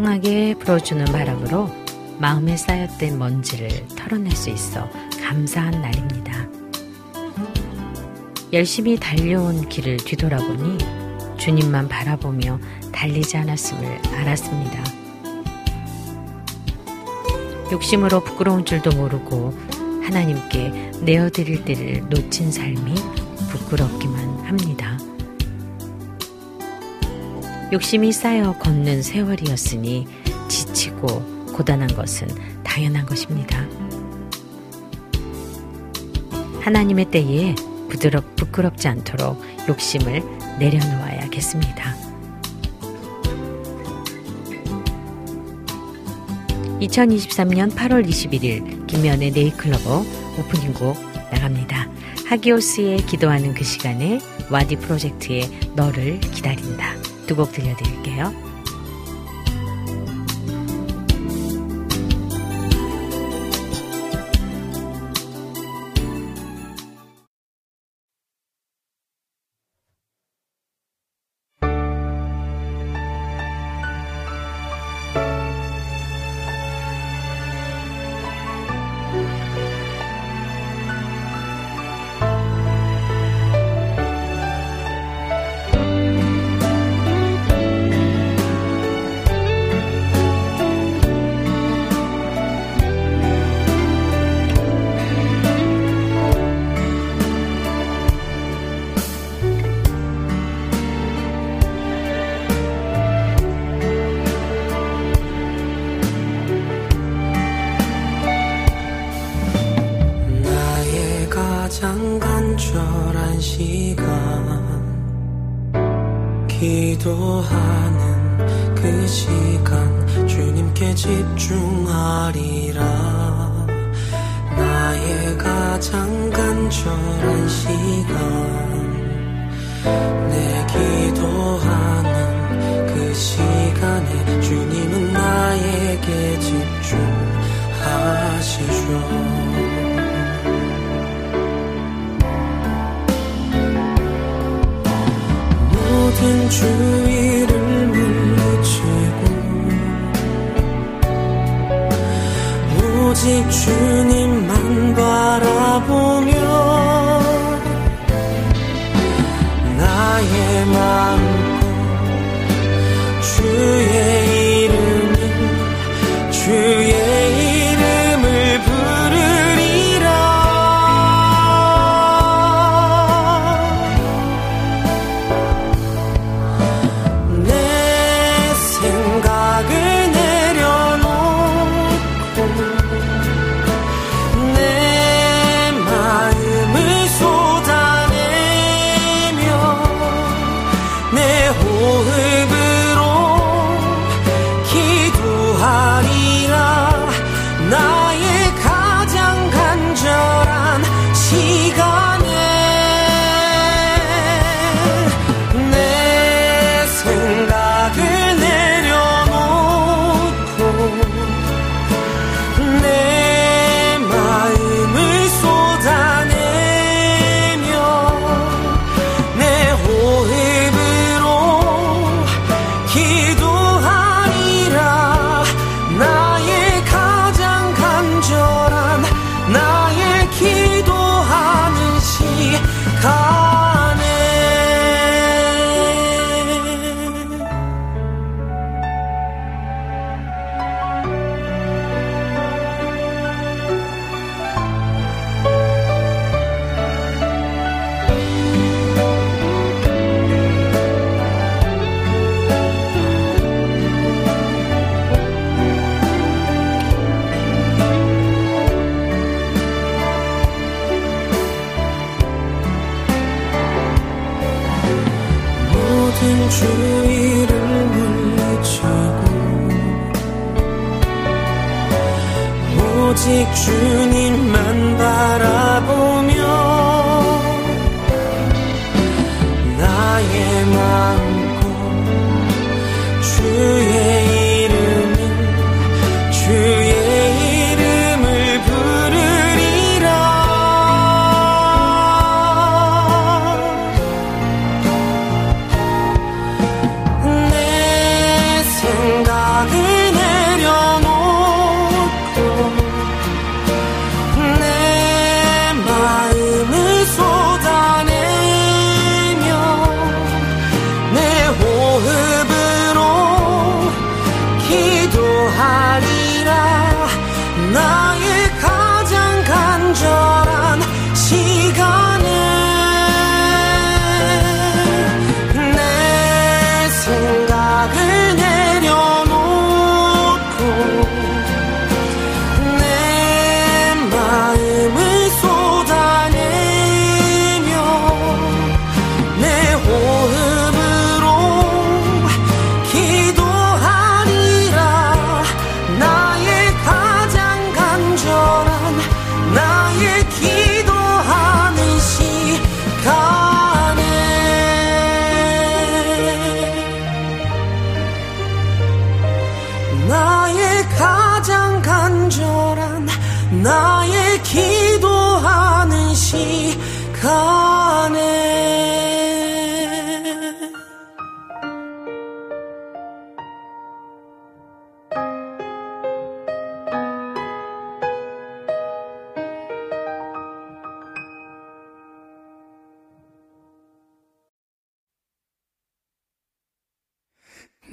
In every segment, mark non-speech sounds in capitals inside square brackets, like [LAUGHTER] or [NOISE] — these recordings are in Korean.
땅하게 불어주는 바람으로 마음에 쌓였던 먼지를 털어낼 수 있어 감사한 날입니다. 열심히 달려온 길을 뒤돌아보니 주님만 바라보며 달리지 않았음을 알았습니다. 욕심으로 부끄러운 줄도 모르고 하나님께 내어드릴 때를 놓친 삶이 부끄럽기만 합니다. 욕심이 쌓여 걷는 세월이었으니 지치고 고단한 것은 당연한 것입니다. 하나님의 때에 부드럽, 부끄럽지 않도록 욕심을 내려놓아야겠습니다. 2023년 8월 21일 김면의 네이클로버 오프닝 곡 나갑니다. 하기오스의 기도하는 그 시간에 와디 프로젝트의 너를 기다린다. 두 곡 들려드릴게요.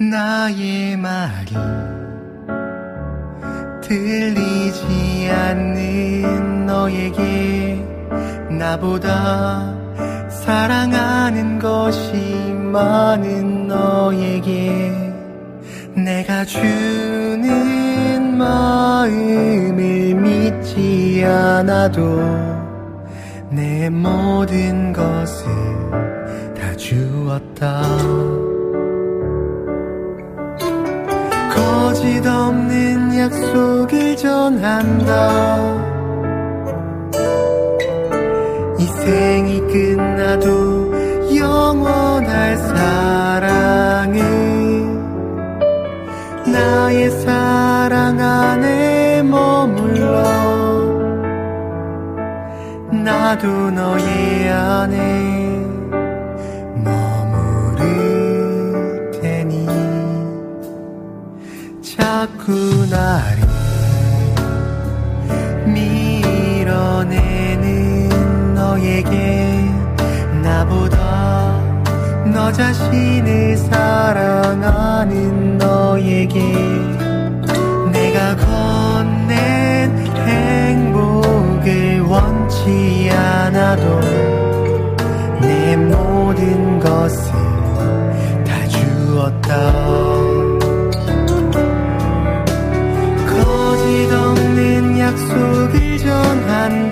나의 말이 들리지 않는 너에게 나보다 사랑하는 것이 많은 너에게 내가 주는 마음을 믿지 않아도 내 모든 것을 다 주었다. 약속을 전한다. 이 생이 끝나도 영원할 사랑을 나의 사랑 안에 머물러 나도 너의 안에 나를 밀어내는 너에게 나보다 너 자신을 사랑하는 너에게 내가 건넨 행복을 원치 않아도 내 모든 것을 다 주었다 전한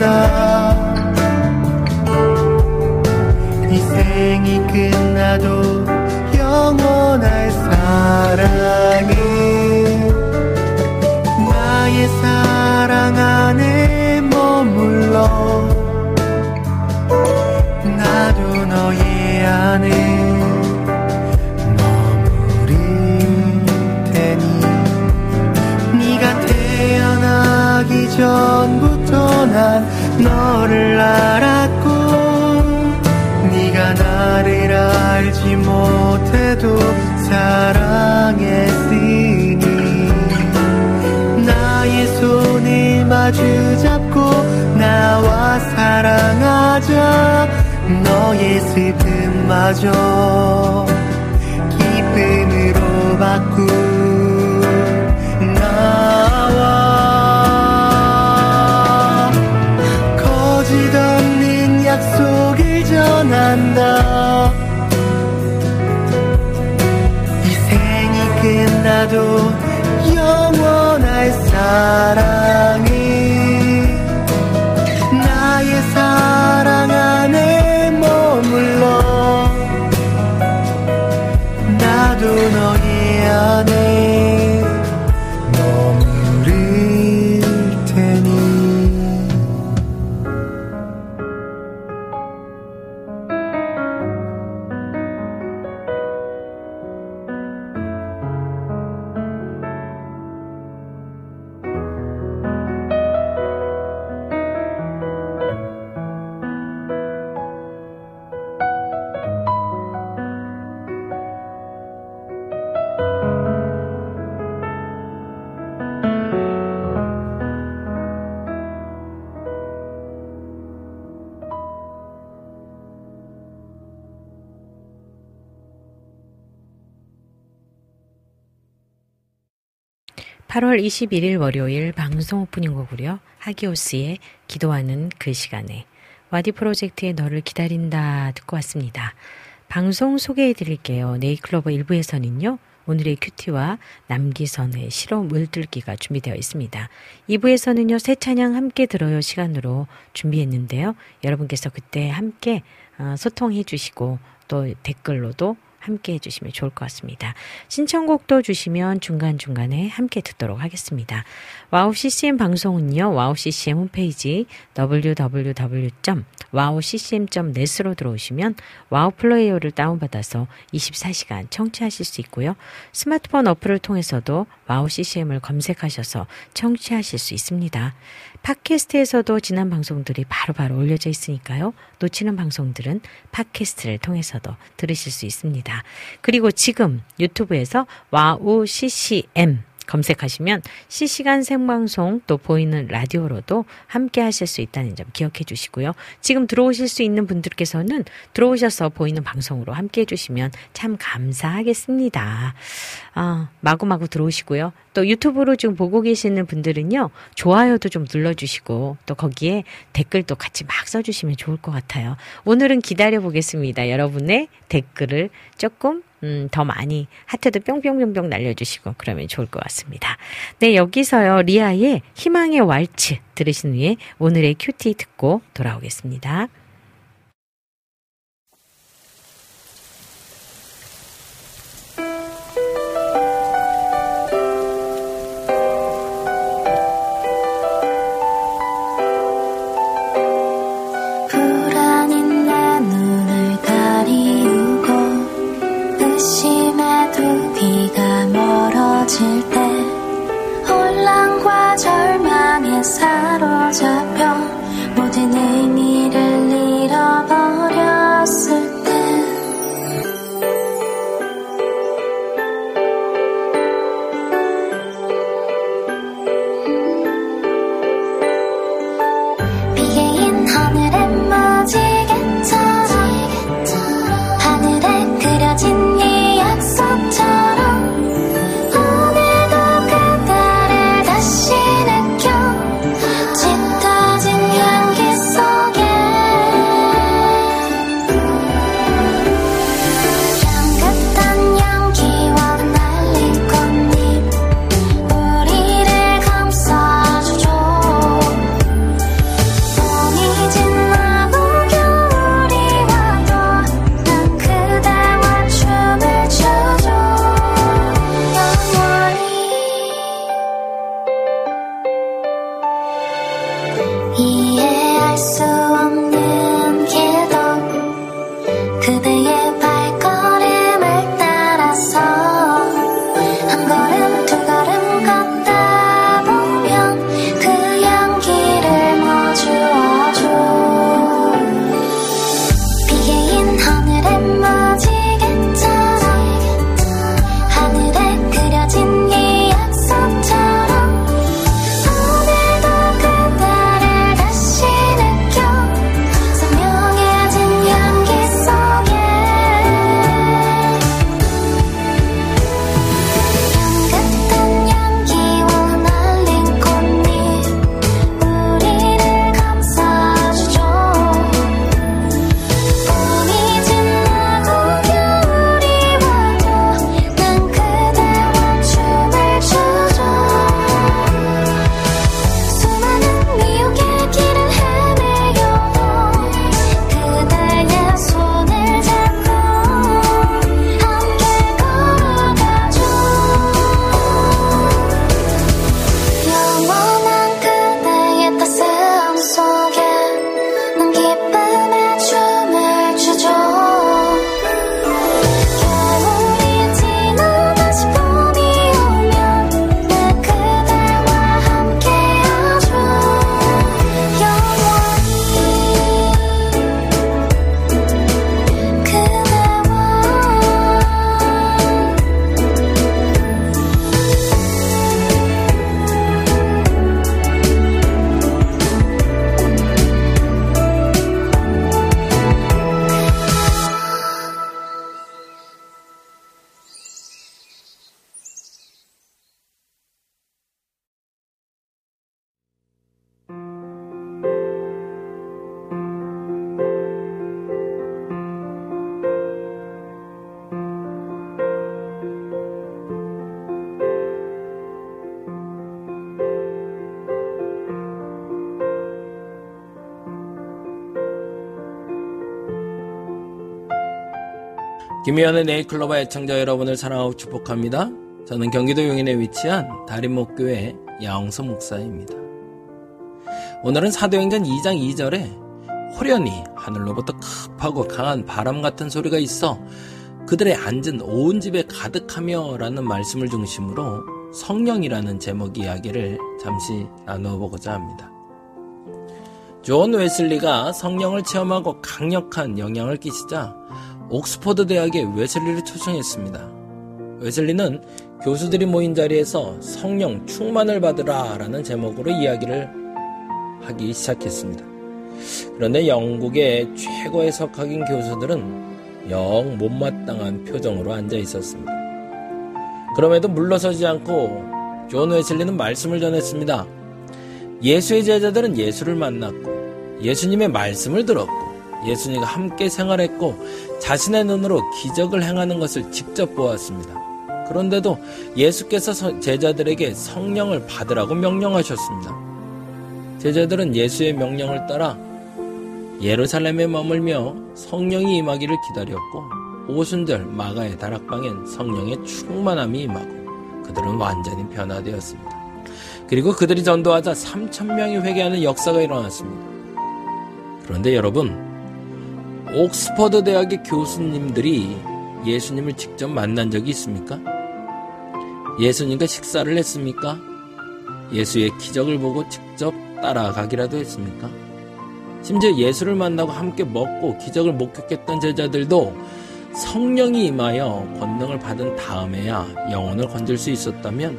너를 알았고 네가 나를 알지 못해도 사랑했으니 나의 손을 마주 잡고 나와 사랑하자. 너의 슬픔마저 기쁨으로 바꾸 나도 영원할 사랑 8월 21일 월요일 방송 오프닝 곡으로요. 하기오스의 기도하는 그 시간에 와디 프로젝트의 너를 기다린다 듣고 왔습니다. 방송 소개해 드릴게요. 네이클로버 1부에서는요. 오늘의 큐티와 남기선의 실험 물들기가 준비되어 있습니다. 2부에서는요. 새 찬양 함께 들어요 시간으로 준비했는데요. 여러분께서 그때 함께 어, 소통해 주시고 또 댓글로도 함께 해주시면 좋을 것 같습니다. 신청곡도 주시면 중간중간에 함께 듣도록 하겠습니다. 와우 CCM 방송은요, 와우 CCM 홈페이지 www.wowccm.net으로 들어오시면 와우 플레이어를 다운받아서 24시간 청취하실 수 있고요. 스마트폰 어플을 통해서도 와우 CCM을 검색하셔서 청취하실 수 있습니다. 팟캐스트에서도 지난 방송들이 바로바로 바로 올려져 있으니까요. 놓치는 방송들은 팟캐스트를 통해서도 들으실 수 있습니다. 그리고 지금 유튜브에서 와우 CCM 검색하시면 실시간 생방송 또 보이는 라디오로도 함께 하실 수 있다는 점 기억해 주시고요. 지금 들어오실 수 있는 분들께서는 들어오셔서 보이는 방송으로 함께 해주시면 참 감사하겠습니다. 아, 마구마구 들어오시고요. 또 유튜브로 지금 보고 계시는 분들은요, 좋아요도 좀 눌러주시고, 또 거기에 댓글도 같이 막 써주시면 좋을 것 같아요. 오늘은 기다려 보겠습니다. 여러분의 댓글을 조금 음, 더 많이 하트도 뿅뿅뿅뿅 날려주시고 그러면 좋을 것 같습니다. 네, 여기서요, 리아의 희망의 왈츠 들으신 후에 오늘의 큐티 듣고 돌아오겠습니다. 사로 김미현의 네잎클로버 애청자 여러분을 사랑하고 축복합니다. 저는 경기도 용인에 위치한 다림목교회 양홍서 목사입니다. 오늘은 사도행전 2장 2절에 홀연히 하늘로부터 급하고 강한 바람 같은 소리가 있어 그들의 앉은 온 집에 가득하며 라는 말씀을 중심으로 성령이라는 제목 이야기를 잠시 나누어 보고자 합니다. 존 웨슬리가 성령을 체험하고 강력한 영향을 끼치자 옥스퍼드 대학에 웨슬리를 초청했습니다. 웨슬리는 교수들이 모인 자리에서 성령 충만을 받으라 라는 제목으로 이야기를 하기 시작했습니다. 그런데 영국의 최고의 석학인 교수들은 영 못마땅한 표정으로 앉아 있었습니다. 그럼에도 물러서지 않고 존 웨슬리는 말씀을 전했습니다. 예수의 제자들은 예수를 만났고 예수님의 말씀을 들었고 예수님과 함께 생활했고 자신의 눈으로 기적을 행하는 것을 직접 보았습니다. 그런데도 예수께서 제자들에게 성령을 받으라고 명령하셨습니다. 제자들은 예수의 명령을 따라 예루살렘에 머물며 성령이 임하기를 기다렸고 오순절 마가의 다락방엔 성령의 충만함이 임하고 그들은 완전히 변화되었습니다. 그리고 그들이 전도하자 3천 명이 회개하는 역사가 일어났습니다. 그런데 여러분 옥스퍼드 대학의 교수님들이 예수님을 직접 만난 적이 있습니까? 예수님과 식사를 했습니까? 예수의 기적을 보고 직접 따라가기라도 했습니까? 심지어 예수를 만나고 함께 먹고 기적을 목격했던 제자들도 성령이 임하여 권능을 받은 다음에야 영혼을 건질 수 있었다면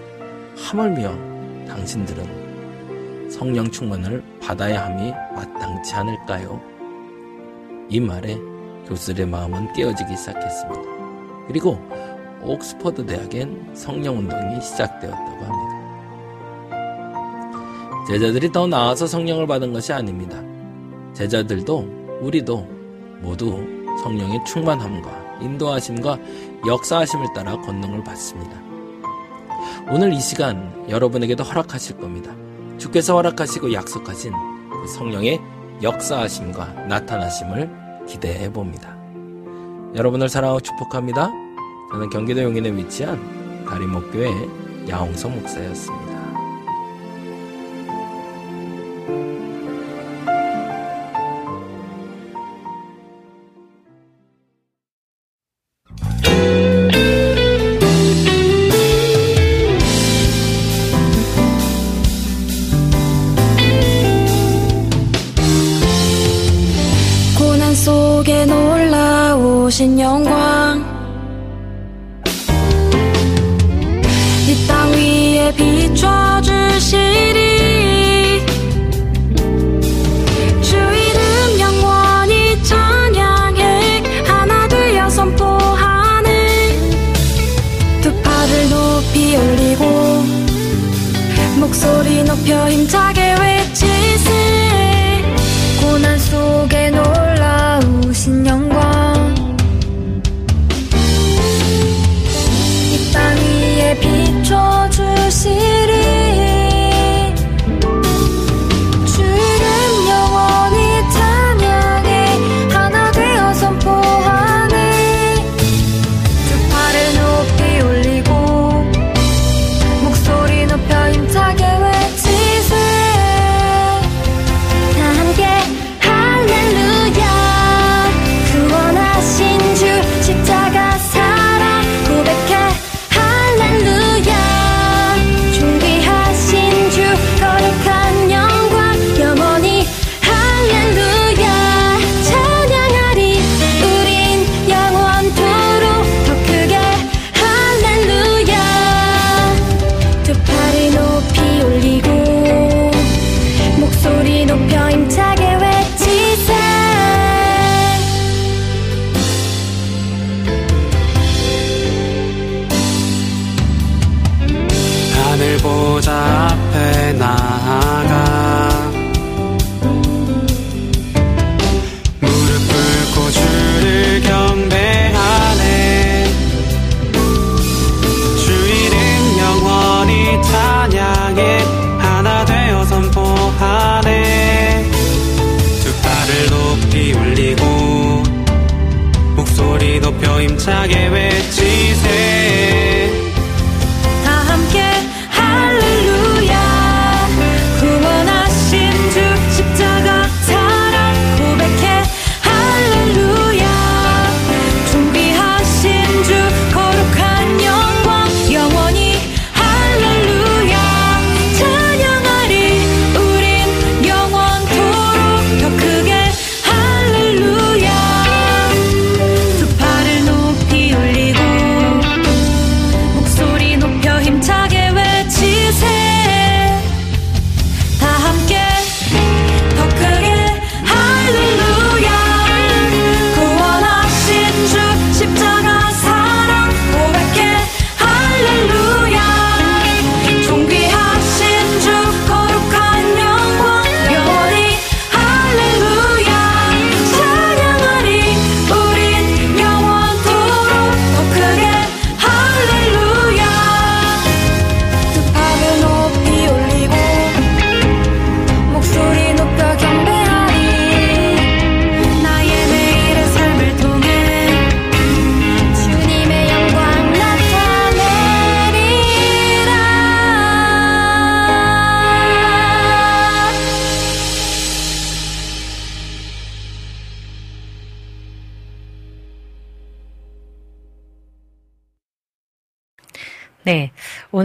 하물며 당신들은 성령 충만을 받아야 함이 마땅치 않을까요? 이 말에 교수들의 마음은 깨어지기 시작했습니다. 그리고 옥스퍼드 대학엔 성령 운동이 시작되었다고 합니다. 제자들이 더 나아서 성령을 받은 것이 아닙니다. 제자들도 우리도 모두 성령의 충만함과 인도하심과 역사하심을 따라 권능을 받습니다. 오늘 이 시간 여러분에게도 허락하실 겁니다. 주께서 허락하시고 약속하신 그 성령의 역사하심과 나타나심을 기대해 봅니다. 여러분을 사랑하고 축복합니다. 저는 경기도 용인에 위치한 다리목교회 야홍성 목사였습니다.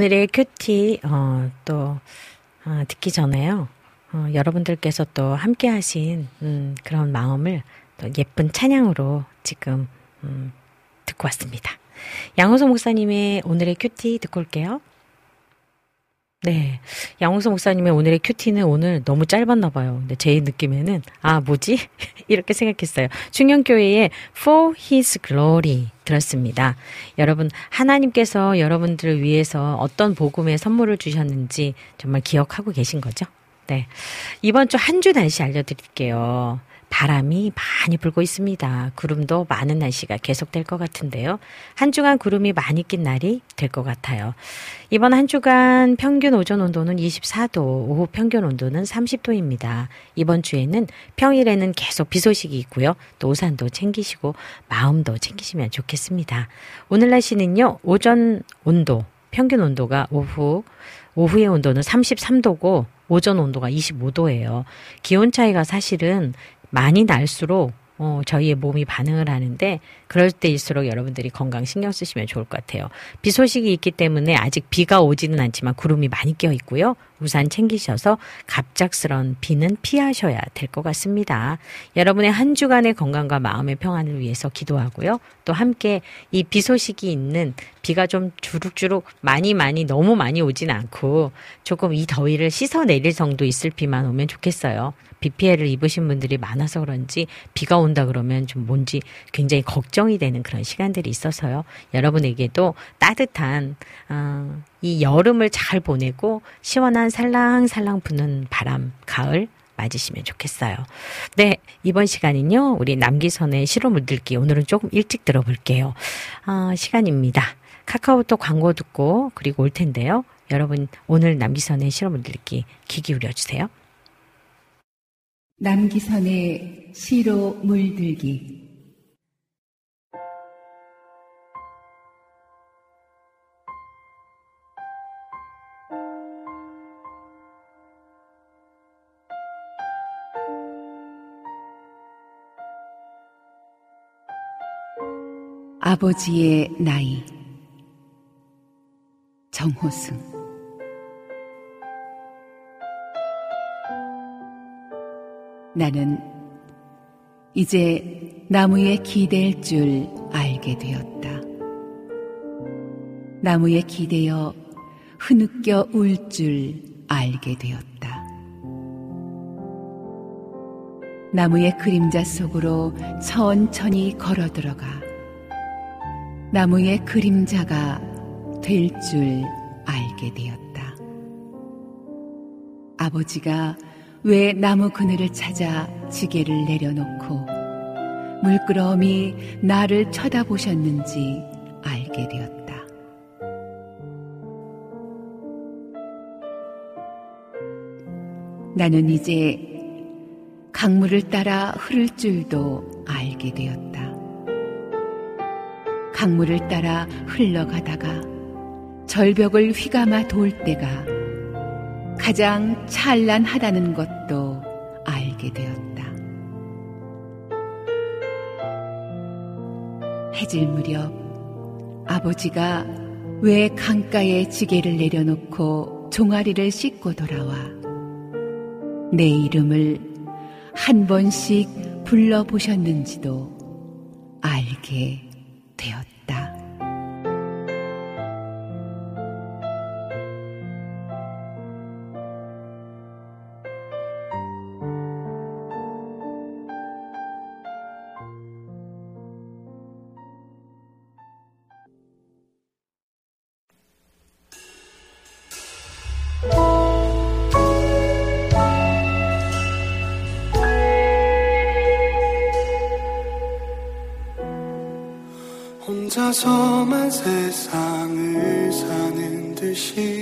오늘의 QT 어, 또 어, 듣기 전에요. 어, 여러분들께서 또 함께 하신 음, 그런 마음을 또 예쁜 찬양으로 지금 음, 듣고 왔습니다. 양홍서 목사님의 오늘의 QT 듣고 올게요. 네. 양홍서 목사님의 오늘의 QT는 오늘 너무 짧았나 봐요. 근데 제 느낌에는, 아, 뭐지? [LAUGHS] 이렇게 생각했어요. 충현교회의 For His Glory 들었습니다. 여러분, 하나님께서 여러분들을 위해서 어떤 복음의 선물을 주셨는지 정말 기억하고 계신 거죠? 네. 이번 주 한주 날씨 알려드릴게요. 바람이 많이 불고 있습니다. 구름도 많은 날씨가 계속될 것 같은데요. 한 주간 구름이 많이 낀 날이 될 것 같아요. 이번 한 주간 평균 오전 온도는 24도, 오후 평균 온도는 30도입니다. 이번 주에는 평일에는 계속 비 소식이 있고요. 또 우산도 챙기시고 마음도 챙기시면 좋겠습니다. 오늘 날씨는요, 오전 온도, 평균 온도가 오후, 오후의 온도는 33도고, 오전 온도가 25도예요. 기온 차이가 사실은 많이 날수록 어, 저희의 몸이 반응을 하는데 그럴 때일수록 여러분들이 건강 신경 쓰시면 좋을 것 같아요. 비 소식이 있기 때문에 아직 비가 오지는 않지만 구름이 많이 껴 있고요. 우산 챙기셔서 갑작스런 비는 피하셔야 될 것 같습니다. 여러분의 한 주간의 건강과 마음의 평안을 위해서 기도하고요. 또 함께 이 비 소식이 있는 비가 좀 주룩주룩 많이 많이 너무 많이 오진 않고 조금 이 더위를 씻어내릴 정도 있을 비만 오면 좋겠어요. 비 피해를 입으신 분들이 많아서 그런지 비가 온다 그러면 좀 뭔지 굉장히 걱정이 되는 그런 시간들이 있어서요. 여러분에게도 따뜻한 어, 이 여름을 잘 보내고 시원한 살랑살랑 부는 바람, 가을 맞으시면 좋겠어요. 네, 이번 시간은요, 우리 남기선의 시로 물들기 오늘은 조금 일찍 들어볼게요. 어, 시간입니다. 카카오톡 광고 듣고 그리고 올 텐데요. 여러분 오늘 남기선의 시로 물들기 귀 기울여 주세요. 남기선의 시로 물들기. 아버지의 나이. 정호승 나는 이제 나무에 기댈 줄 알게 되었다. 나무에 기대어 흐느껴 울 줄 알게 되었다. 나무의 그림자 속으로 천천히 걸어 들어가 나무의 그림자가 될 줄 알게 되었다. 아버지가 왜 나무 그늘을 찾아 지게를 내려놓고 물끄러미 나를 쳐다보셨는지 알게 되었다. 나는 이제 강물을 따라 흐를 줄도 알게 되었다. 강물을 따라 흘러가다가 절벽을 휘감아 돌 때가 가장 찬란하다는 것 줄도 알게 되었다. 해질 무렵 아버지가 왜 강가에 지게를 내려놓고 종아리를 씻고 돌아와 내 이름을 한 번씩 불러보셨는지도 알게 되었다. 벗어만 세상을 사는 듯이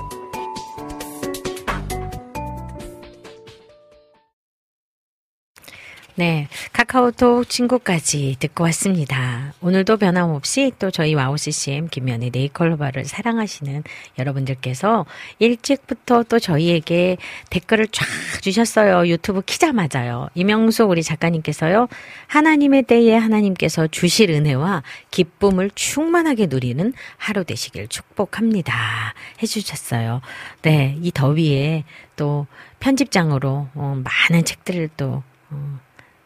네, 카카오톡 친구까지 듣고 왔습니다. 오늘도 변함없이 또 저희 와우 CCM 김미현의 네잎클로버를 사랑하시는 여러분들께서 일찍부터 또 저희에게 댓글을 쫙 주셨어요. 유튜브 키자마자요. 이명숙 우리 작가님께서요. 하나님의 때에 하나님께서 주실 은혜와 기쁨을 충만하게 누리는 하루 되시길 축복합니다. 해주셨어요. 네, 이 더위에 또 편집장으로 어, 많은 책들을 또 어,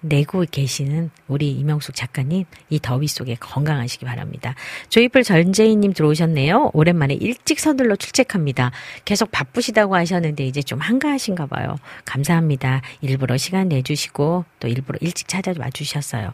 내고 계시는 우리 이명숙 작가님 이 더위 속에 건강하시기 바랍니다. 조이풀 전재희님 들어오셨네요. 오랜만에 일찍 서둘러 출첵합니다. 계속 바쁘시다고 하셨는데 이제 좀 한가하신가 봐요. 감사합니다. 일부러 시간 내주시고 또 일부러 일찍 찾아와 주셨어요.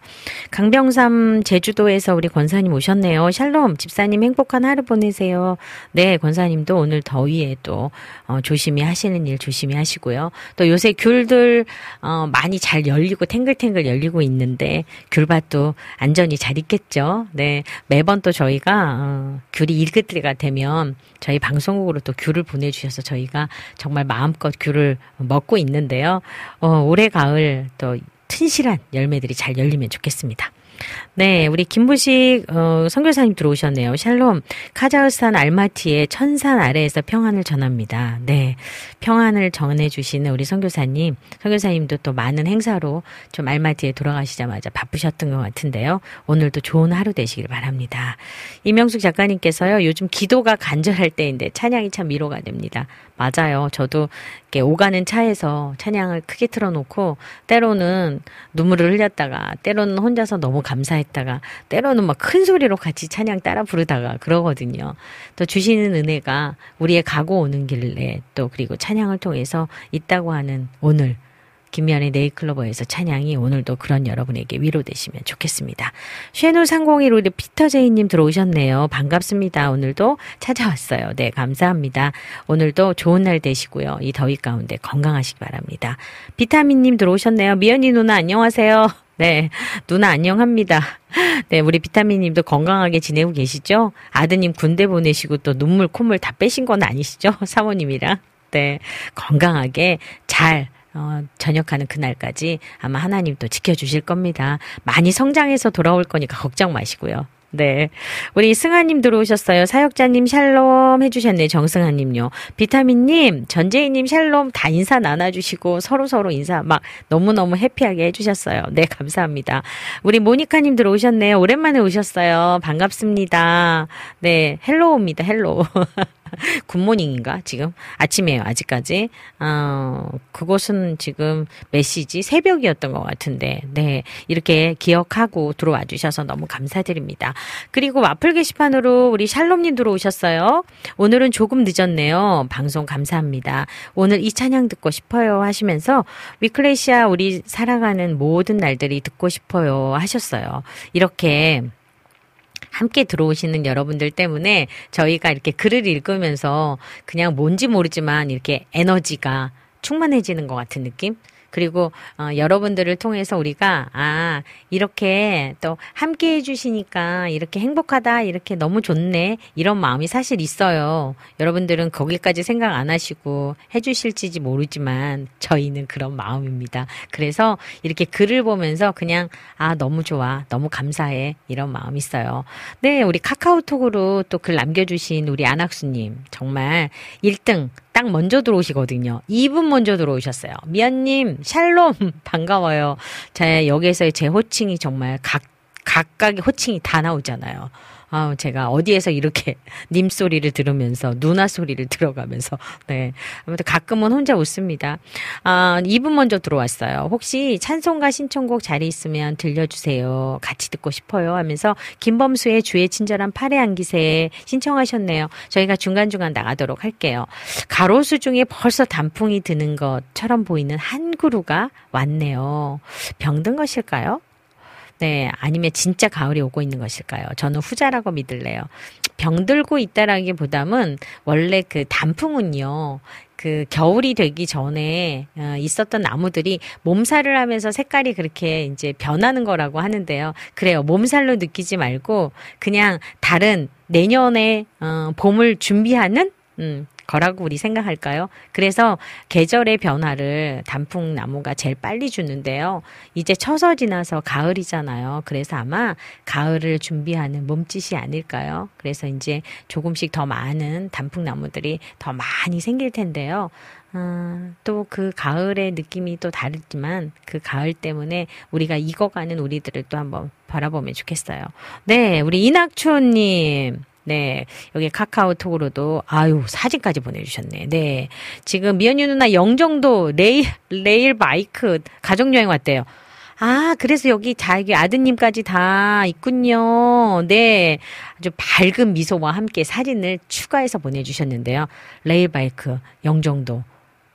강병삼 제주도에서 우리 권사님 오셨네요. 샬롬 집사님 행복한 하루 보내세요. 네 권사님도 오늘 더위에 또 어, 조심히 하시는 일 조심히 하시고요. 또 요새 귤들 어, 많이 잘 열리고 탱글 탱글 열리고 있는데 귤밭도 안전히 잘 있겠죠. 네. 매번 또 저희가 어, 귤이 익을 때가 되면 저희 방송국으로 또 귤을 보내주셔서 저희가 정말 마음껏 귤을 먹고 있는데요. 어, 올해 가을 또 튼실한 열매들이 잘 열리면 좋겠습니다. 네, 우리 김부식 어, 선교사님 들어오셨네요. 샬롬, 카자흐스탄 알마티의 천산 아래에서 평안을 전합니다. 네, 평안을 전해주시는 우리 선교사님, 선교사님도 또 많은 행사로 좀 알마티에 돌아가시자마자 바쁘셨던 것 같은데요. 오늘도 좋은 하루 되시길 바랍니다. 이명숙 작가님께서요, 요즘 기도가 간절할 때인데 찬양이 참 위로가 됩니다. 맞아요. 저도 이렇게 오가는 차에서 찬양을 크게 틀어놓고 때로는 눈물을 흘렸다가 때로는 혼자서 너무 감사했다가 때로는 막 큰 소리로 같이 찬양 따라 부르다가 그러거든요. 또 주시는 은혜가 우리의 가고 오는 길에 또 그리고 찬양을 통해서 있다고 하는 오늘 김미연의 네이클로버에서 찬양이 오늘도 그런 여러분에게 위로되시면 좋겠습니다. 쉐누 301 우리 피터제이님 들어오셨네요. 반갑습니다. 오늘도 찾아왔어요. 네, 감사합니다. 오늘도 좋은 날 되시고요. 이 더위 가운데 건강하시기 바랍니다. 비타민님 들어오셨네요. 미연이 누나 안녕하세요. 네, 누나 안녕합니다. 네, 우리 비타민 님도 건강하게 지내고 계시죠? 아드님 군대 보내시고 또 눈물, 콧물 다 빼신 건 아니시죠? [LAUGHS] 사모님이랑. 네, 건강하게 잘 어, 전역하는 그날까지 아마 하나님 또 지켜주실 겁니다. 많이 성장해서 돌아올 거니까 걱정 마시고요. 네. 우리 승아님 들어오셨어요. 사역자님 샬롬 해주셨네. 정승아님요. 비타민님, 전재희님 샬롬 다 인사 나눠주시고 서로서로 인사 막 너무너무 해피하게 해주셨어요. 네, 감사합니다. 우리 모니카님 들어오셨네요. 오랜만에 오셨어요. 반갑습니다. 네, Hello입니다. Hello. [LAUGHS] [LAUGHS] Good morning인가? 지금 아침이에요. 아직까지. 어, 그곳은 지금 몇 시지? 새벽이었던 것 같은데, 네. 이렇게 기억하고 들어와 주셔서 너무 감사드립니다. 그리고 와플 게시판으로 우리 샬롬님 들어오셨어요. 오늘은 조금 늦었네요. 방송 감사합니다. 오늘 이 찬양 듣고 싶어요 하시면서 위클레시아 우리 살아가는 모든 날들이 듣고 싶어요 하셨어요. 이렇게 함께 들어오시는 여러분들 때문에 저희가 이렇게 글을 읽으면서 그냥 뭔지 모르지만 이렇게 에너지가 충만해지는 것 같은 느낌? 그리고 어, 여러분들을 통해서 우리가 아 이렇게 또 함께 해주시니까 이렇게 행복하다 이렇게 너무 좋네 이런 마음이 사실 있어요. 여러분들은 거기까지 생각 안 하시고 해주실지 모르지만 저희는 그런 마음입니다. 그래서 이렇게 글을 보면서 그냥 아 너무 좋아 너무 감사해 이런 마음이 있어요. 네 우리 카카오톡으로 또 글 남겨주신 우리 안학수님 정말 1등 딱 먼저 들어오시거든요. 2분 먼저 들어오셨어요. 미연님, 샬롬, [LAUGHS] 반가워요. 제, 여기에서의 제 호칭이 정말 각, 각각의 호칭이 다 나오잖아요. 아, 제가 어디에서 이렇게 [LAUGHS] 님 소리를 들으면서 누나 소리를 들어가면서 네. 아무튼 가끔은 혼자 웃습니다. 아, 2분 먼저 들어왔어요. 혹시 찬송가 신청곡 자리 있으면 들려주세요. 같이 듣고 싶어요 하면서 김범수의 주의 친절한 팔의 안기세 신청하셨네요. 저희가 중간중간 나가도록 할게요. 가로수 중에 벌써 단풍이 드는 것처럼 보이는 한 그루가 왔네요. 병든 것일까요? 네, 아니면 진짜 가을이 오고 있는 것일까요? 저는 후자라고 믿을래요. 병들고 있다라기보다는 원래 그 단풍은요. 그 겨울이 되기 전에 어, 있었던 나무들이 몸살을 하면서 색깔이 그렇게 이제 변하는 거라고 하는데요. 그래요. 몸살로 느끼지 말고 그냥 다른 내년에 어, 봄을 준비하는 음, 거라고 우리 생각할까요? 그래서 계절의 변화를 단풍나무가 제일 빨리 주는데요. 이제 처서 지나서 가을이잖아요. 그래서 아마 가을을 준비하는 몸짓이 아닐까요? 그래서 이제 조금씩 더 많은 단풍나무들이 더 많이 생길 텐데요. 어, 또 그 가을의 느낌이 또 다르지만 그 가을 때문에 우리가 익어가는 우리들을 또 한번 바라보면 좋겠어요. 네, 우리 이낙초님. 네. 여기 카카오톡으로도, 아유, 사진까지 보내주셨네. 네. 지금 미연유 누나 영종도 레일, 레일 바이크 가족여행 왔대요. 아, 그래서 여기 자기 아드님까지 다 있군요. 네. 아주 밝은 미소와 함께 사진을 추가해서 보내주셨는데요. 레일 바이크 영정도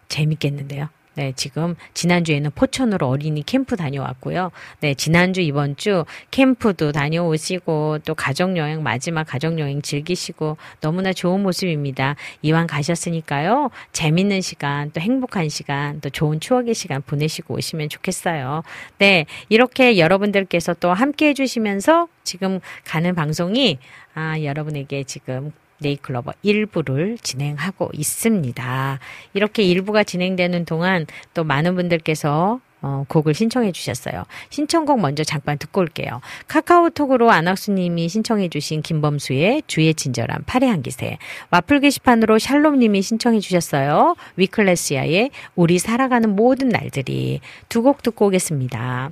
재밌겠는데요. 네, 지금 지난주에는 포천으로 어린이 캠프 다녀왔고요. 네, 지난주 이번 주 캠프도 다녀오시고 또 가족 여행 마지막 가족 여행 즐기시고 너무나 좋은 모습입니다. 이왕 가셨으니까요. 재밌는 시간 또 행복한 시간 또 좋은 추억의 시간 보내시고 오시면 좋겠어요. 네, 이렇게 여러분들께서 또 함께 해 주시면서 지금 가는 방송이 아, 여러분에게 지금 네이클로버 1부를 진행하고 있습니다. 이렇게 1부가 진행되는 동안 또 많은 분들께서 어, 곡을 신청해 주셨어요. 신청곡 먼저 잠깐 듣고 올게요. 카카오톡으로 안학수님이 신청해 주신 김범수의 주의 친절한 팔의 한기세. 와플 게시판으로 샬롬님이 신청해 주셨어요. 위클래시아의 우리 살아가는 모든 날들이 두 곡 듣고 오겠습니다.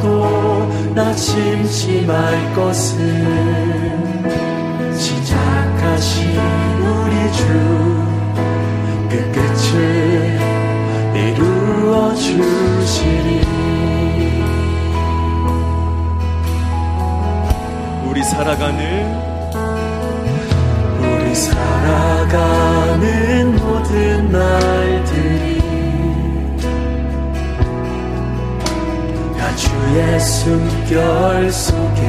넘어져도 나 심심할 것은 시작하신 우리 주 끝끝을 이루어 주시리. 우리 살아가는 우리 살아가는 모든 날 다 주의 숨결 속에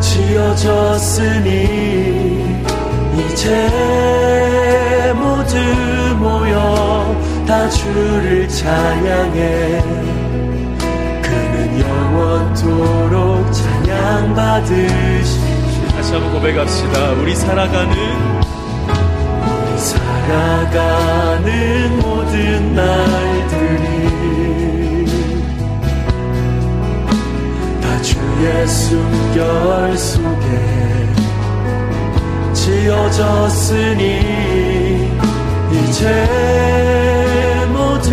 지어졌으니 이제 모두 모여 다 주를 찬양해. 그는 영원토록 찬양받으시 다시 한번 고백합시다. 우리 살아가는 우리 살아가는 모든 날 다 주의 숨결 속에 지어졌으니 이제 모두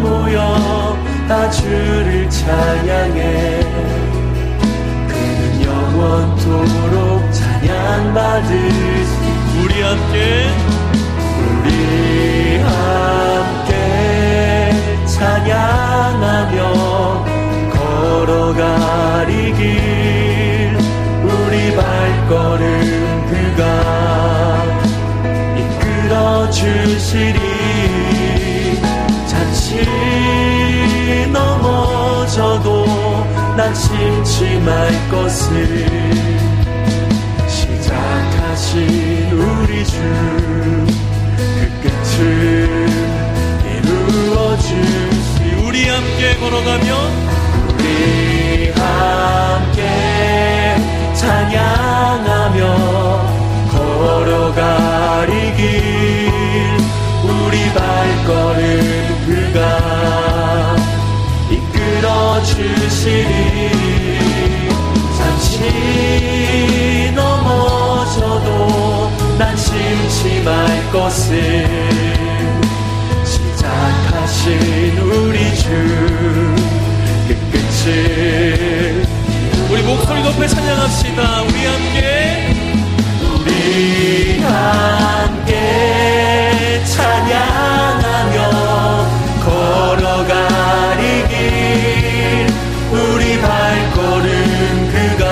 모여 다 주를 찬양해. 그는 영원토록 찬양받으시 우리 함께 우리 함께 찬양하며 걸어가리 길. 우리 발걸음 그가 이끌어 주시리. 잠시 넘어져도 난 심심할 것을 시작하신 우리 주 그 끝을 이루어 주시 우리 함께 걸어가며 찬양하며 걸어가리 길. 우리 발걸음 그가 이끌어 주시리. 잠시 넘어져도 난 심심할 것을 시작하신 우리 주 끝끝을 우리 목소리 높여 찬양합시다. 우리 함께 우리 함께 찬양하며 걸어가리 길. 우리 발걸음 그가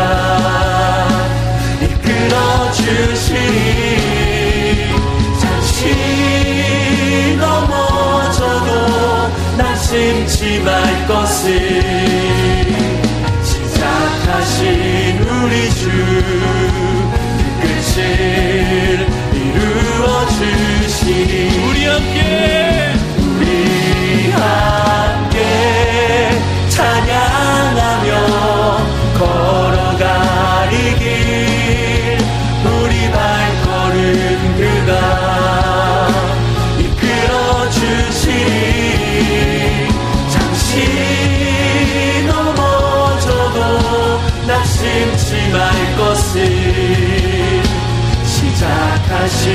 이끌어 주시리. 잠시 넘어져도 난 심심할 것을 시작 하신 우리 주 끝을 이루어 주시니. 우리 함께 하신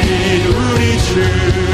우리 주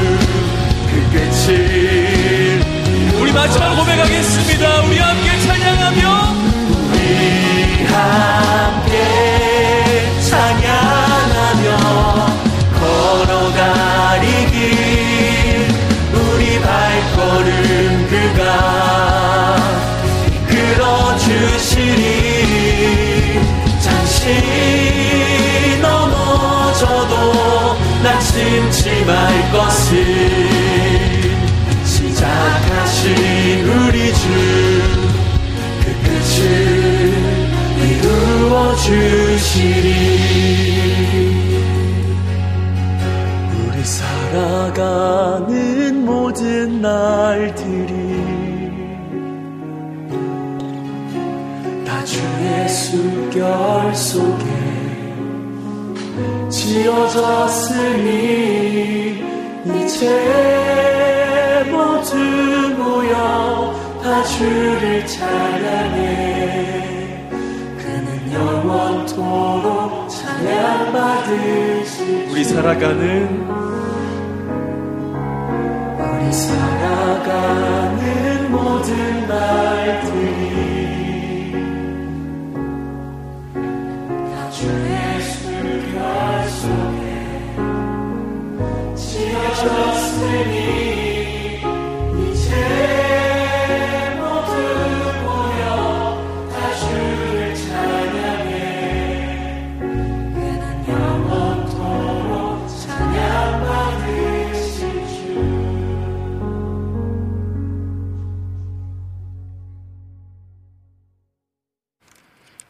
주시리. 우리 살아가는 모든 날들이 다 주의 숨결 속에 지어졌으니 이제 모두 모여 다 주를 찬양해 우리 살아가는 우리 살아가는 모든 날들이 다 주의 숨결 속에 지어졌으니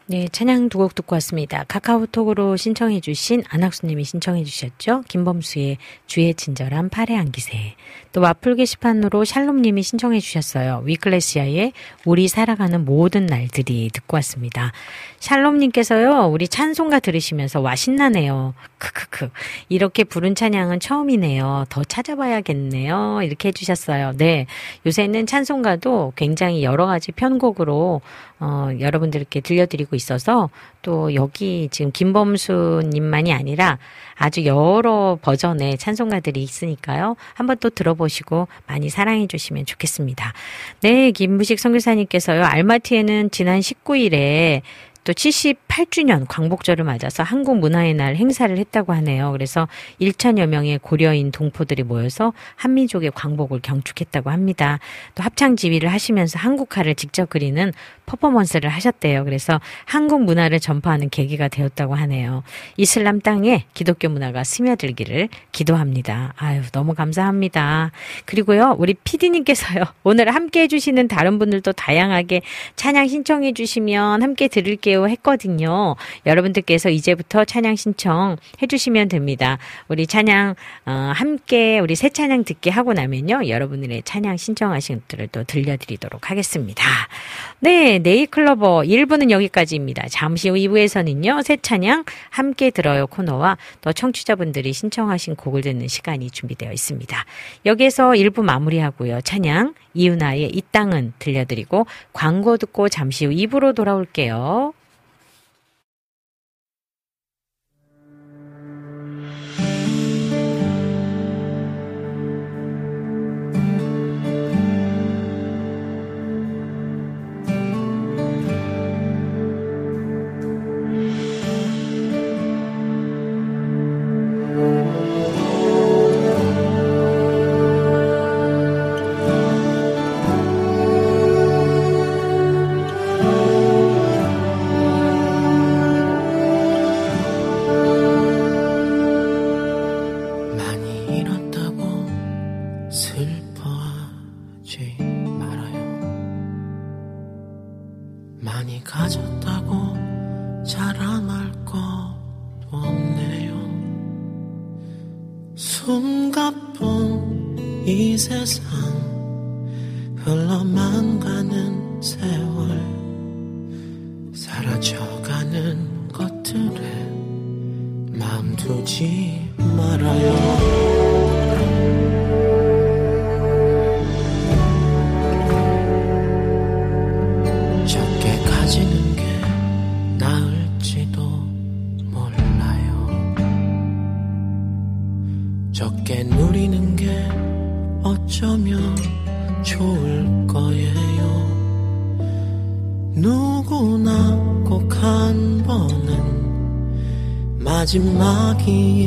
네, 찬양 두 곡 듣고 왔습니다. 카카오톡으로 신청해주신 안학수님이 신청해주셨죠. 김범수의 주의 친절한 팔의 안기세. 또 와플 게시판으로 샬롬님이 신청해 주셨어요. 위클래시아의 우리 살아가는 모든 날들이 듣고 왔습니다. 샬롬님께서요, 우리 찬송가 들으시면서 와 신나네요. 크크크. 이렇게 부른 찬양은 처음이네요. 더 찾아봐야겠네요. 이렇게 해주셨어요. 네, 요새는 찬송가도 굉장히 여러 가지 편곡으로 어, 여러분들께 들려드리고 있어서 또 여기 지금 김범수님만이 아니라 아주 여러 버전의 찬송가들이 있으니까요. 한번 또 들어보시고 많이 사랑해 주시면 좋겠습니다. 네, 김무식 선교사님께서요. 알마티에는 지난 19일에 또 78주년 광복절을 맞아서 한국 문화의 날 행사를 했다고 하네요. 그래서 1천여 명의 고려인 동포들이 모여서 한민족의 광복을 경축했다고 합니다. 또 합창 지휘를 하시면서 한국화를 직접 그리는 퍼포먼스를 하셨대요. 그래서 한국 문화를 전파하는 계기가 되었다고 하네요. 이슬람 땅에 기독교 문화가 스며들기를 기도합니다. 아유, 너무 감사합니다. 그리고요, 우리 피디님께서요, [LAUGHS] 오늘 함께 해주시는 다른 분들도 다양하게 찬양 신청해 주시면 함께 들을게요 했거든요. 여러분들께서 이제부터 찬양 신청 해주시면 됩니다. 우리 찬양, 어, 함께 우리 새 찬양 듣게 하고 나면요, 여러분들의 찬양 신청하신 것들을 또 들려드리도록 하겠습니다. 네, 네이클로버 1부는 여기까지입니다. 잠시 후 2부에서는요, 새 찬양 함께 들어요 코너와 또 청취자분들이 신청하신 곡을 듣는 시간이 준비되어 있습니다. 여기에서 1부 마무리하고요. 찬양 이윤아의 이 땅은 들려드리고 광고 듣고 잠시 후 2부로 돌아올게요. 마지막이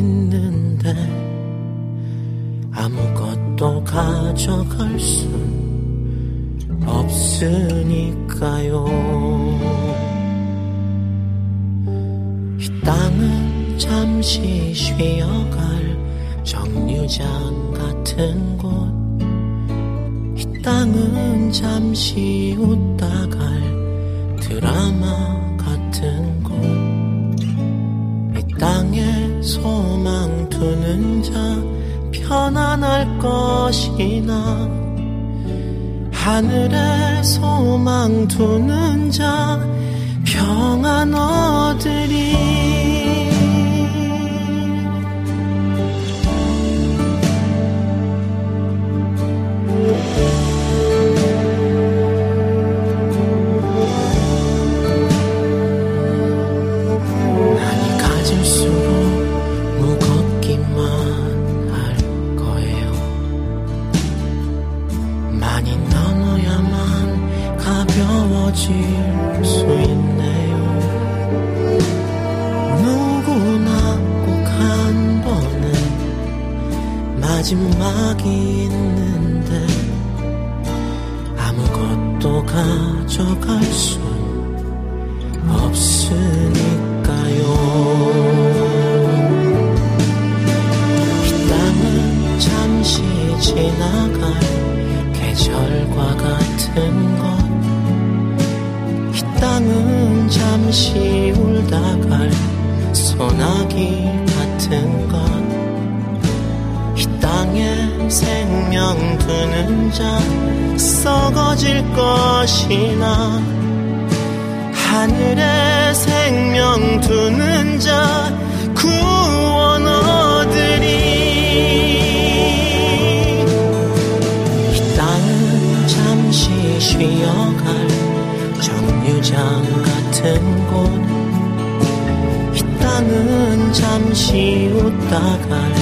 웃다 갈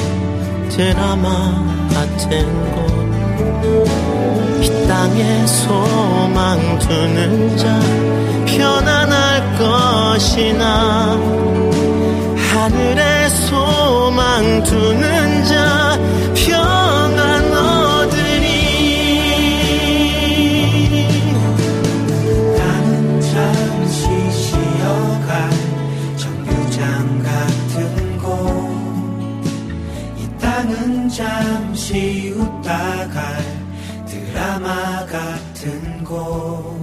드라마 같은 곳. 이 땅에 소망 두는 자 편안할 것이나. 하늘에 소망 두는 자 평안 잠시 웃다 갈 드라마 같은 곳.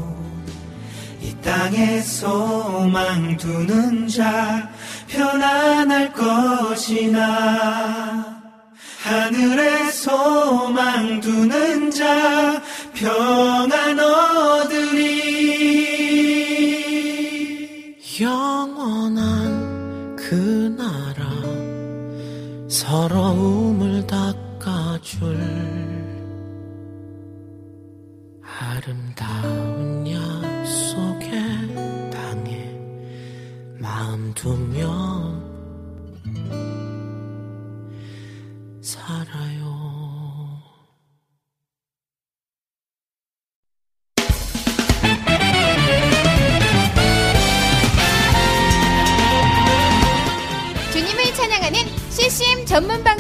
이 땅에 소망 두는 자 편안할 것이나. 하늘에 소망 두는 자 평안 얻으리 영원한 그 나라 서러움을 닦아줄 아름다운 약속의 땅에 마음 두며 살아요.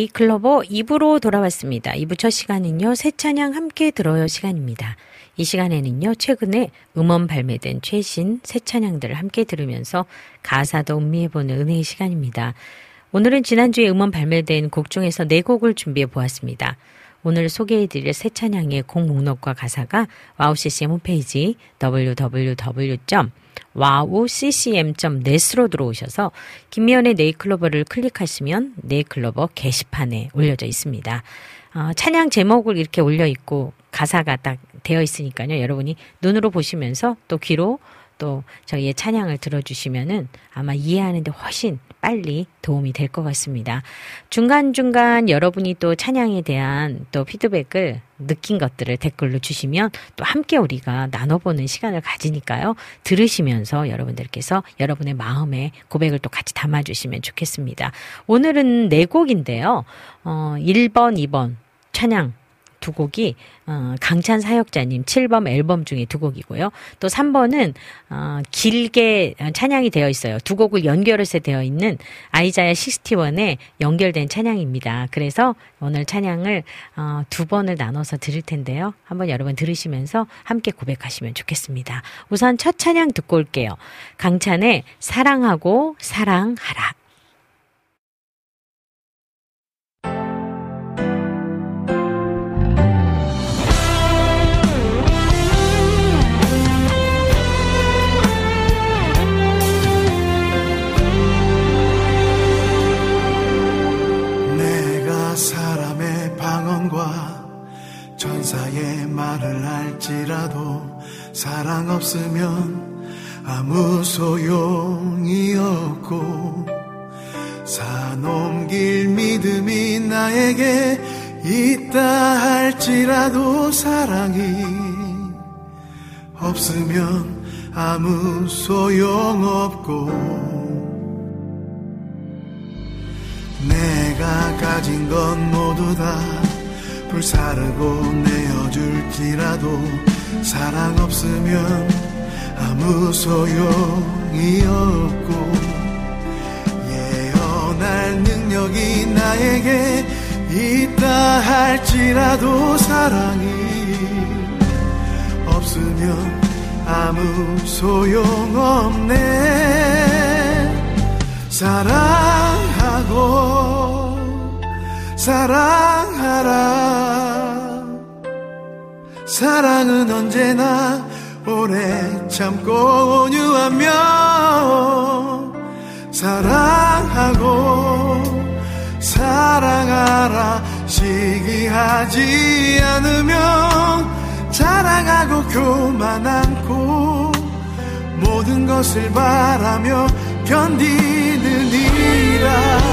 네잎클로버 2부로 돌아왔습니다. 2부 첫 시간은요, 새 찬양 함께 들어요 시간입니다. 이 시간에는요, 최근에 음원 발매된 최신 새 찬양들을 함께 들으면서 가사도 음미해보는 은혜의 시간입니다. 오늘은 지난주에 음원 발매된 곡 중에서 네 곡을 준비해 보았습니다. 오늘 소개해드릴 새 찬양의 곡 목록과 가사가 와우CCM 홈페이지 www. wowccm.net으로 들어오셔서 김미연의 네이클로버를 클릭하시면 네이클로버 게시판에 올려져 있습니다. 어, 찬양 제목을 이렇게 올려 있고 가사가 딱 되어 있으니까요. 여러분이 눈으로 보시면서 또 귀로 또 저희의 찬양을 들어주시면은 아마 이해하는데 훨씬 빨리 도움이 될 것 같습니다. 중간중간 여러분이 또 찬양에 대한 또 피드백을 느낀 것들을 댓글로 주시면 또 함께 우리가 나눠보는 시간을 가지니까요. 들으시면서 여러분들께서 여러분의 마음의 고백을 또 같이 담아주시면 좋겠습니다. 오늘은 네 곡인데요. 어, 1번, 2번 찬양 두 곡이 어, 강찬 사역자님 7번 앨범 중에 두 곡이고요. 또 3번은 어, 길게 찬양이 되어 있어요. 두 곡을 연결해서 되어 있는 아이자야 61에 연결된 찬양입니다. 그래서 오늘 찬양을 어, 두 번을 나눠서 들을 텐데요. 한번 여러분 들으시면서 함께 고백하시면 좋겠습니다. 우선 첫 찬양 듣고 올게요. 강찬의 사랑하고 사랑하라. 할지라도 사랑 없으면 아무 소용이 없고 산 옮길 믿음이 나에게 있다 할지라도 사랑이 없으면 아무 소용없고 내가 가진 건 모두 다 불사르고 내어줄지라도 사랑 없으면 아무 소용이 없고 예언할 능력 능력이 나에게 있다 할지라도 사랑이 없으면 아무 소용없네. 사랑하고 사랑하라. 사랑은 언제나 오래 참고 온유하며 사랑하고 사랑하라. 시기하지 않으며 자랑하고 교만 않고 모든 것을 바라며 견디는 이라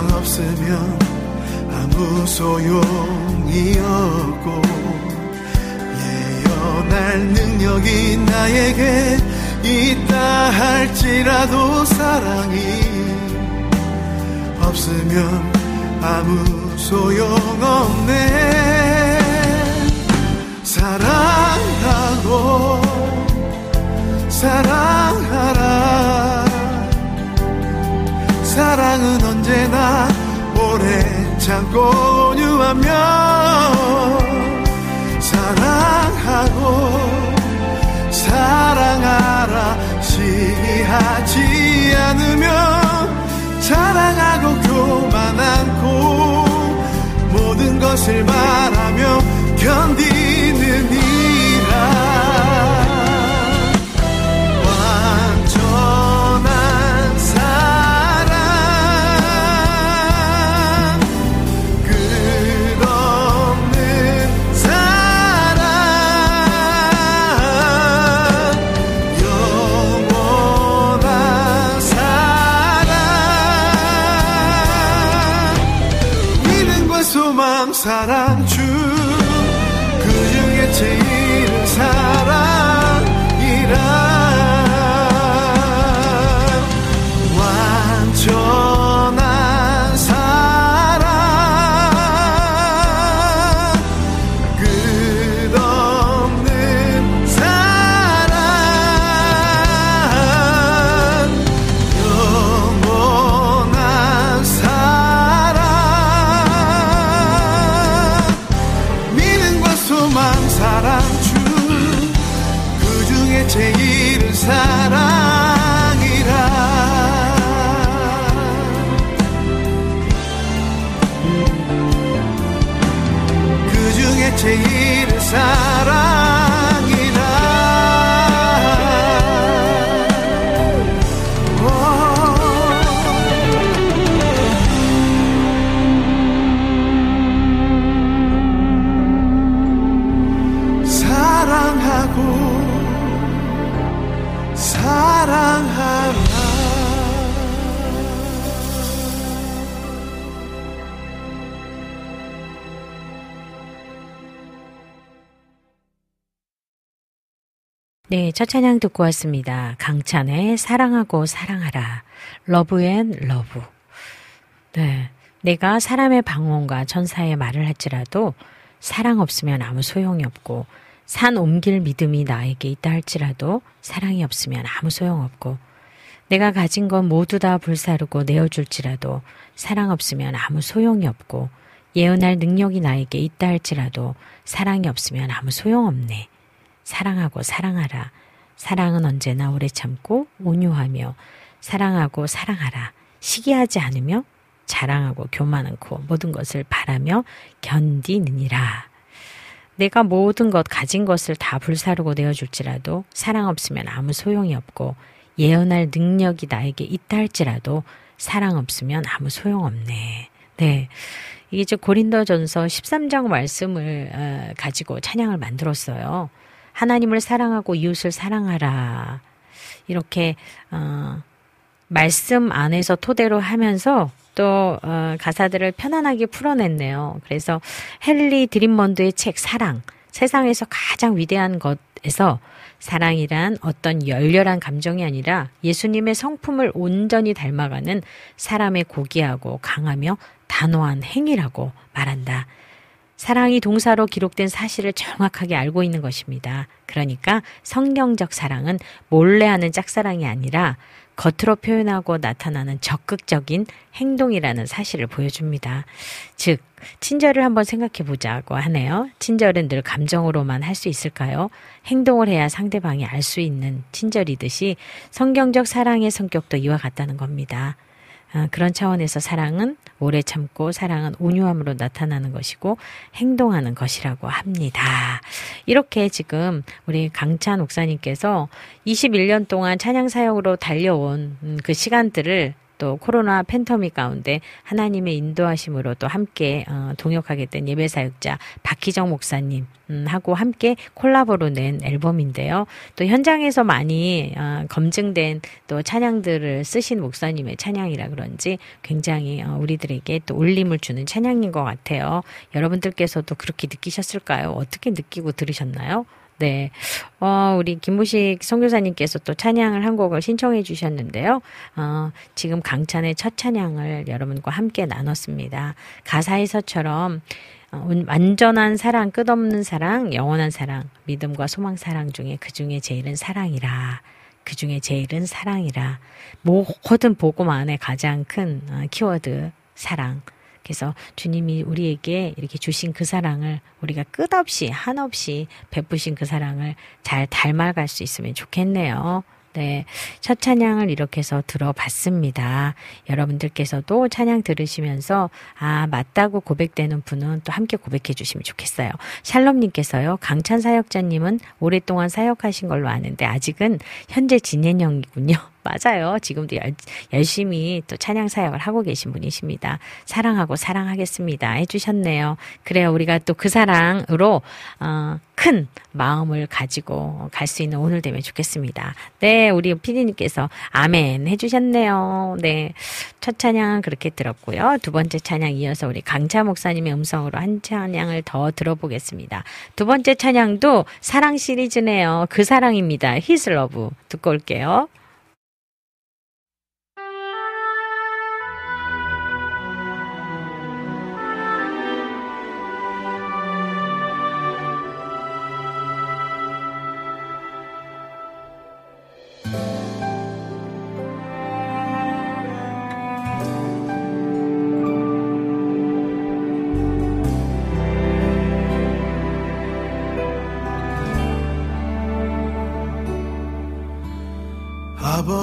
사랑 없으면 아무 소용이 없고 예언할 능력이 나에게 있다 할지라도 사랑이 없으면 아무 소용없네. 사랑하고 사랑하라 사랑은 언제나 오래 참고 온유하며 사랑하고 사랑하라 시기하지 않으며 자랑하고 교만 않고 모든 것을 바라며 견디 사랑 네, 첫 찬양 듣고 왔습니다. 강찬의 사랑하고 사랑하라. Love and Love. 네. 내가 사람의 방언과 천사의 말을 할지라도 사랑 없으면 아무 소용이 없고 산 옮길 믿음이 나에게 있다 할지라도 사랑이 없으면 아무 소용없고 내가 가진 건 모두 다 불사르고 내어줄지라도 사랑 없으면 아무 소용이 없고 예언할 능력이 나에게 있다 할지라도 사랑이 없으면 아무 소용없네. 사랑하고 사랑하라. 사랑은 언제나 오래 참고 온유하며 사랑하고 사랑하라. 시기하지 않으며 자랑하고 교만 않고 모든 것을 바라며 견디느니라. 내가 모든 것 가진 것을 다 불사르고 내어줄지라도 사랑 없으면 아무 소용이 없고 예언할 능력이 나에게 있다 할지라도 사랑 없으면 아무 소용없네. 네. 이게 이제 고린도전서 13장 말씀을 어, 가지고 찬양을 만들었어요. 하나님을 사랑하고 이웃을 사랑하라. 이렇게 어, 말씀 안에서 토대로 하면서 또 어, 가사들을 편안하게 풀어냈네요. 그래서 헨리 드림먼드의 책 사랑 세상에서 가장 위대한 것에서 사랑이란 어떤 열렬한 감정이 아니라 예수님의 성품을 온전히 닮아가는 사람의 고귀하고 강하며 단호한 행위라고 말한다. 사랑이 동사로 기록된 사실을 정확하게 알고 있는 것입니다. 그러니까 성경적 사랑은 몰래 하는 짝사랑이 아니라 겉으로 표현하고 나타나는 적극적인 행동이라는 사실을 보여줍니다. 즉, 친절을 한번 생각해 보자고 하네요. 친절은 늘 감정으로만 할 수 있을까요? 행동을 해야 상대방이 알 수 있는 친절이듯이 성경적 사랑의 성격도 이와 같다는 겁니다. 어, 그런 차원에서 사랑은 오래 참고 사랑은 온유함으로 나타나는 것이고 행동하는 것이라고 합니다. 이렇게 지금 우리 강찬 목사님께서 21년 동안 찬양 사역으로 달려온 음, 그 시간들을 또 코로나 팬터미 가운데 하나님의 인도하심으로 또 함께 어, 동역하게 된 예배 사역자 박희정 목사님 음, 하고 함께 콜라보로 낸 앨범인데요. 또 현장에서 많이 어, 검증된 또 찬양들을 쓰신 목사님의 찬양이라 그런지 굉장히 어, 우리들에게 또 울림을 주는 찬양인 것 같아요. 여러분들께서도 그렇게 느끼셨을까요? 어떻게 느끼고 들으셨나요? 네. 어, 우리 김무식 선교사님께서 또 찬양을 한 곡을 신청해 주셨는데요. 어, 지금 강찬의 첫 찬양을 여러분과 함께 나눴습니다. 가사에서처럼 어, 완전한 사랑, 끝없는 사랑, 영원한 사랑, 믿음과 소망 사랑 중에 그 중에 제일은 사랑이라. 그 중에 제일은 사랑이라. 모든 복음 안에 가장 큰 어, 키워드 사랑. 그래서 주님이 우리에게 이렇게 주신 그 사랑을 우리가 끝없이 한없이 베푸신 그 사랑을 잘 닮아갈 수 있으면 좋겠네요. 네. 첫 찬양을 이렇게 해서 들어봤습니다. 여러분들께서도 찬양 들으시면서, 아, 맞다고 고백되는 분은 또 함께 고백해 주시면 좋겠어요. 샬롬님께서요, 강찬 사역자님은 오랫동안 사역하신 걸로 아는데, 아직은 현재 진행형이군요. 맞아요. 지금도 열, 열심히 또 찬양 사역을 하고 계신 분이십니다. 사랑하고 사랑하겠습니다. 해주셨네요. 그래요. 우리가 또 그 사랑으로, 어, 큰 마음을 가지고 갈 수 있는 오늘 되면 좋겠습니다. 네. 우리 피디님께서 아멘 해주셨네요. 네. 첫 찬양은 그렇게 들었고요. 두 번째 찬양 이어서 우리 강차 목사님의 음성으로 한 찬양을 더 들어보겠습니다. 두 번째 찬양도 사랑 시리즈네요. 그 사랑입니다. 히슬러브. 듣고 올게요.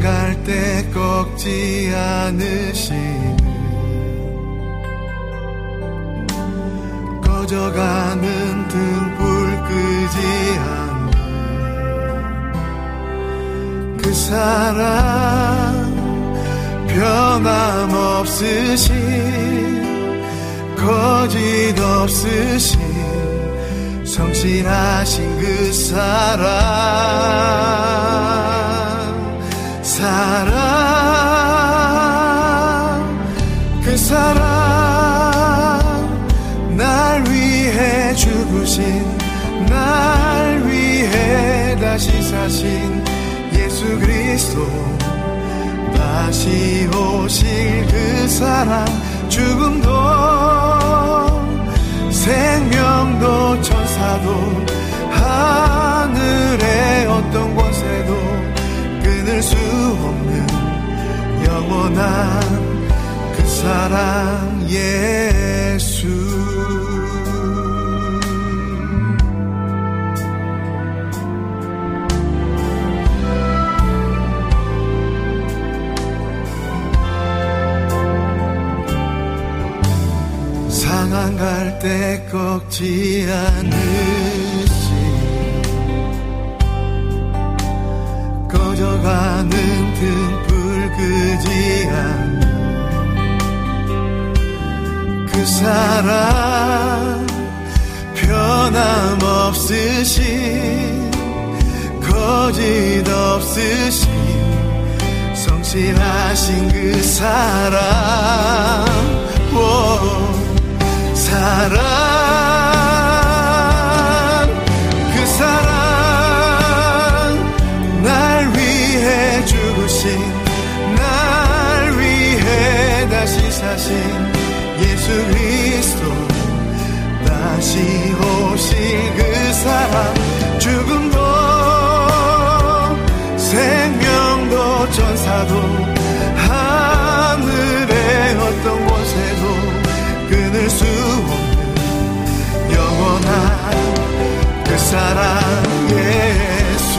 갈 때 꺾지 않으시는 꺼져가는 등불 끄지 않는 그 사랑 변함없으신 거짓 없으신 성실하신 그 사랑 사랑 그 사랑 날 위해 죽으신 날 위해 다시 사신 예수 그리스도. 다시 오실 그 사랑 죽음도 생명도 천사도 하늘의 어떤 수 없는 영원한 그 사랑 예수. 상한 갈때 꺾지 않으 꺼져가는 등불 끄지 않그 사랑 변함없으신 거짓 없으신 성실하신 그 사랑. 오, 사랑 죽으신 날 위해 다시 사신 예수 그리스도. 다시 오실 그 사랑 죽음도 생명도 전사도 하늘의 어떤 곳에도 끊을 수 없는 영원한 그 사랑 예수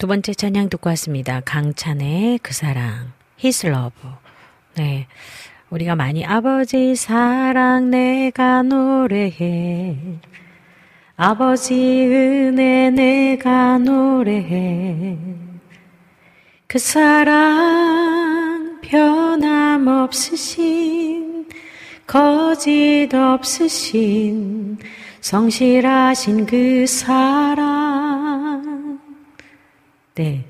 두 번째 찬양 듣고 왔습니다. 강찬의 그 사랑, His Love. 네. 우리가 많이 아버지 사랑 내가 노래해. 아버지 은혜 내가 노래해. 그 사랑 변함 없으신 거짓 없으신 성실하신 그 사랑 네,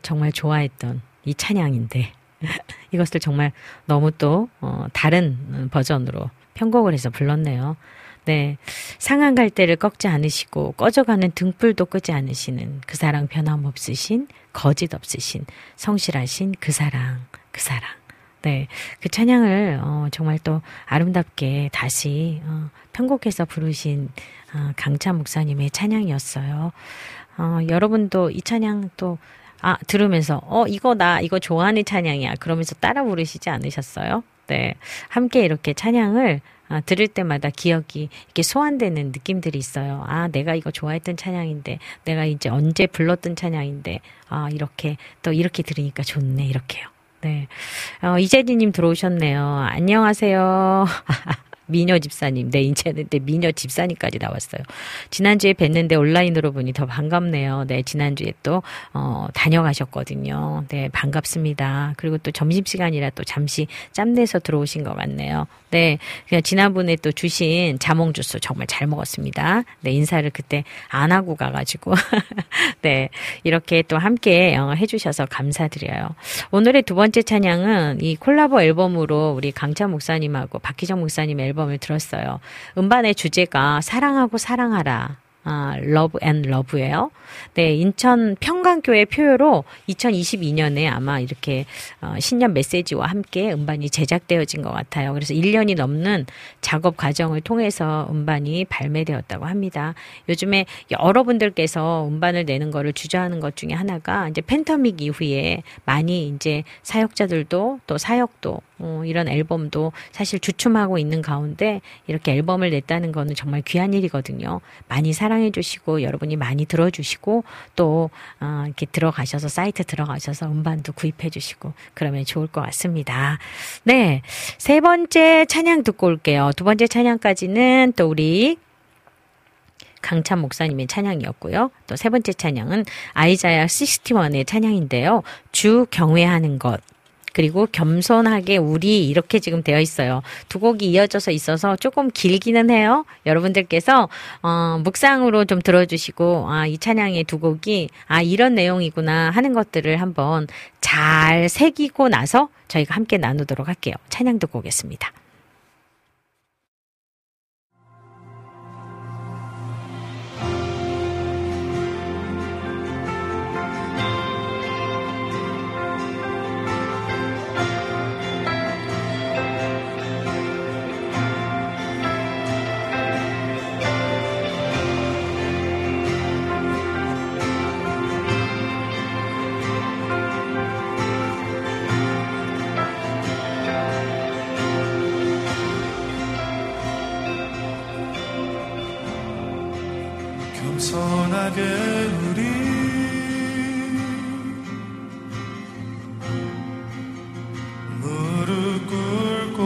정말 좋아했던 이 찬양인데 [LAUGHS] 이것을 정말 너무 또 어, 다른 버전으로 편곡을 해서 불렀네요. 네, 상한 갈대를 꺾지 않으시고 꺼져가는 등불도 끄지 않으시는 그 사랑 변함없으신 거짓 없으신 성실하신 그 사랑 그 사랑. 네, 그 찬양을 어, 정말 또 아름답게 다시 어, 편곡해서 부르신 어, 강찬 목사님의 찬양이었어요. 어, 여러분도 이 찬양 또, 아, 들으면서, 어, 이거 나, 이거 좋아하는 찬양이야. 그러면서 따라 부르시지 않으셨어요? 네. 함께 이렇게 찬양을 아, 들을 때마다 기억이 이렇게 소환되는 느낌들이 있어요. 아, 내가 이거 좋아했던 찬양인데, 내가 이제 언제 불렀던 찬양인데, 아, 이렇게, 또 이렇게 들으니까 좋네, 이렇게요. 네. 어, 이재진님 들어오셨네요. 안녕하세요. [LAUGHS] 미녀 집사님. 네, 이제는 네, 미녀 집사님까지 나왔어요. 지난주에 뵀는데 온라인으로 보니 더 반갑네요. 네, 지난주에 또, 어, 다녀가셨거든요. 네, 반갑습니다. 그리고 또 점심시간이라 또 잠시 짬내서 들어오신 것 같네요. 네, 그냥 지난번에 또 주신 자몽 주스 정말 잘 먹었습니다. 네, 인사를 그때 안 하고 가가지고. [LAUGHS] 네, 이렇게 또 함께 어, 해주셔서 감사드려요. 오늘의 두 번째 찬양은 이 콜라보 앨범으로 우리 강차 목사님하고 박희정 목사님 앨범 을 들었어요. 음반의 주제가 사랑하고 사랑하라. 아, Love and Love예요. 네, 인천 평강교회 표어로 2022년에 아마 이렇게 어, 신년 메시지와 함께 음반이 제작되어진 것 같아요. 그래서 1년이 넘는 작업 과정을 통해서 음반이 발매되었다고 합니다. 요즘에 여러분들께서 음반을 내는 거를 주저하는 것 중에 하나가 이제 팬데믹 이후에 많이 이제 사역자들도 또 사역도 어, 이런 앨범도 사실 주춤하고 있는 가운데 이렇게 앨범을 냈다는 거는 정말 귀한 일이거든요. 많이 사랑해 주시고 여러분이 많이 들어주시고 또 어, 이렇게 들어가셔서 사이트 들어가셔서 음반도 구입해 주시고 그러면 좋을 것 같습니다. 네. 세 번째 찬양 듣고 올게요. 두 번째 찬양까지는 또 우리 강찬 목사님의 찬양이었고요. 또 세 번째 찬양은 아이자야 61의 찬양인데요. 주 경외하는 것. 그리고 겸손하게 우리 이렇게 지금 되어 있어요. 두 곡이 이어져서 있어서 조금 길기는 해요. 여러분들께서 어, 묵상으로 좀 들어주시고 아, 이 찬양의 두 곡이 아 이런 내용이구나 하는 것들을 한번 잘 새기고 나서 저희가 함께 나누도록 할게요. 찬양 듣고 오겠습니다. 겸손하게 우리. 무릎 꿇고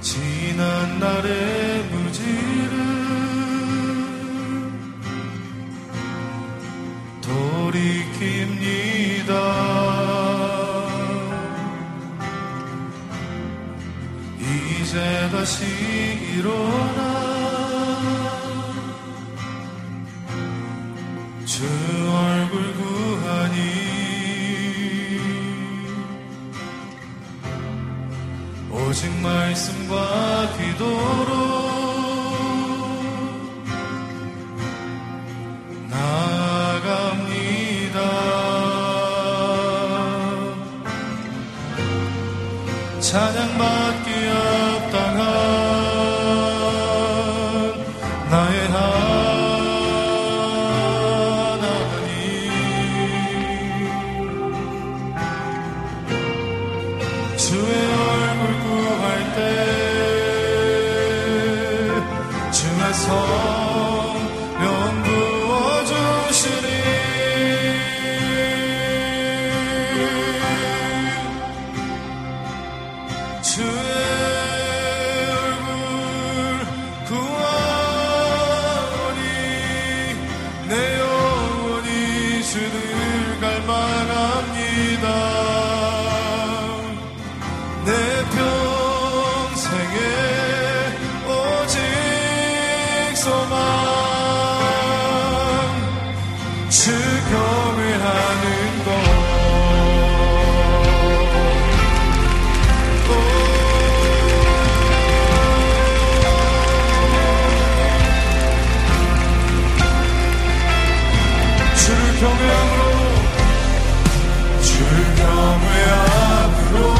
지난 날의 무지를 돌이킵니다 일어나. 주 얼굴 구하니. 오직 말씀과 기도로 경외함으로. 주 경외함으로.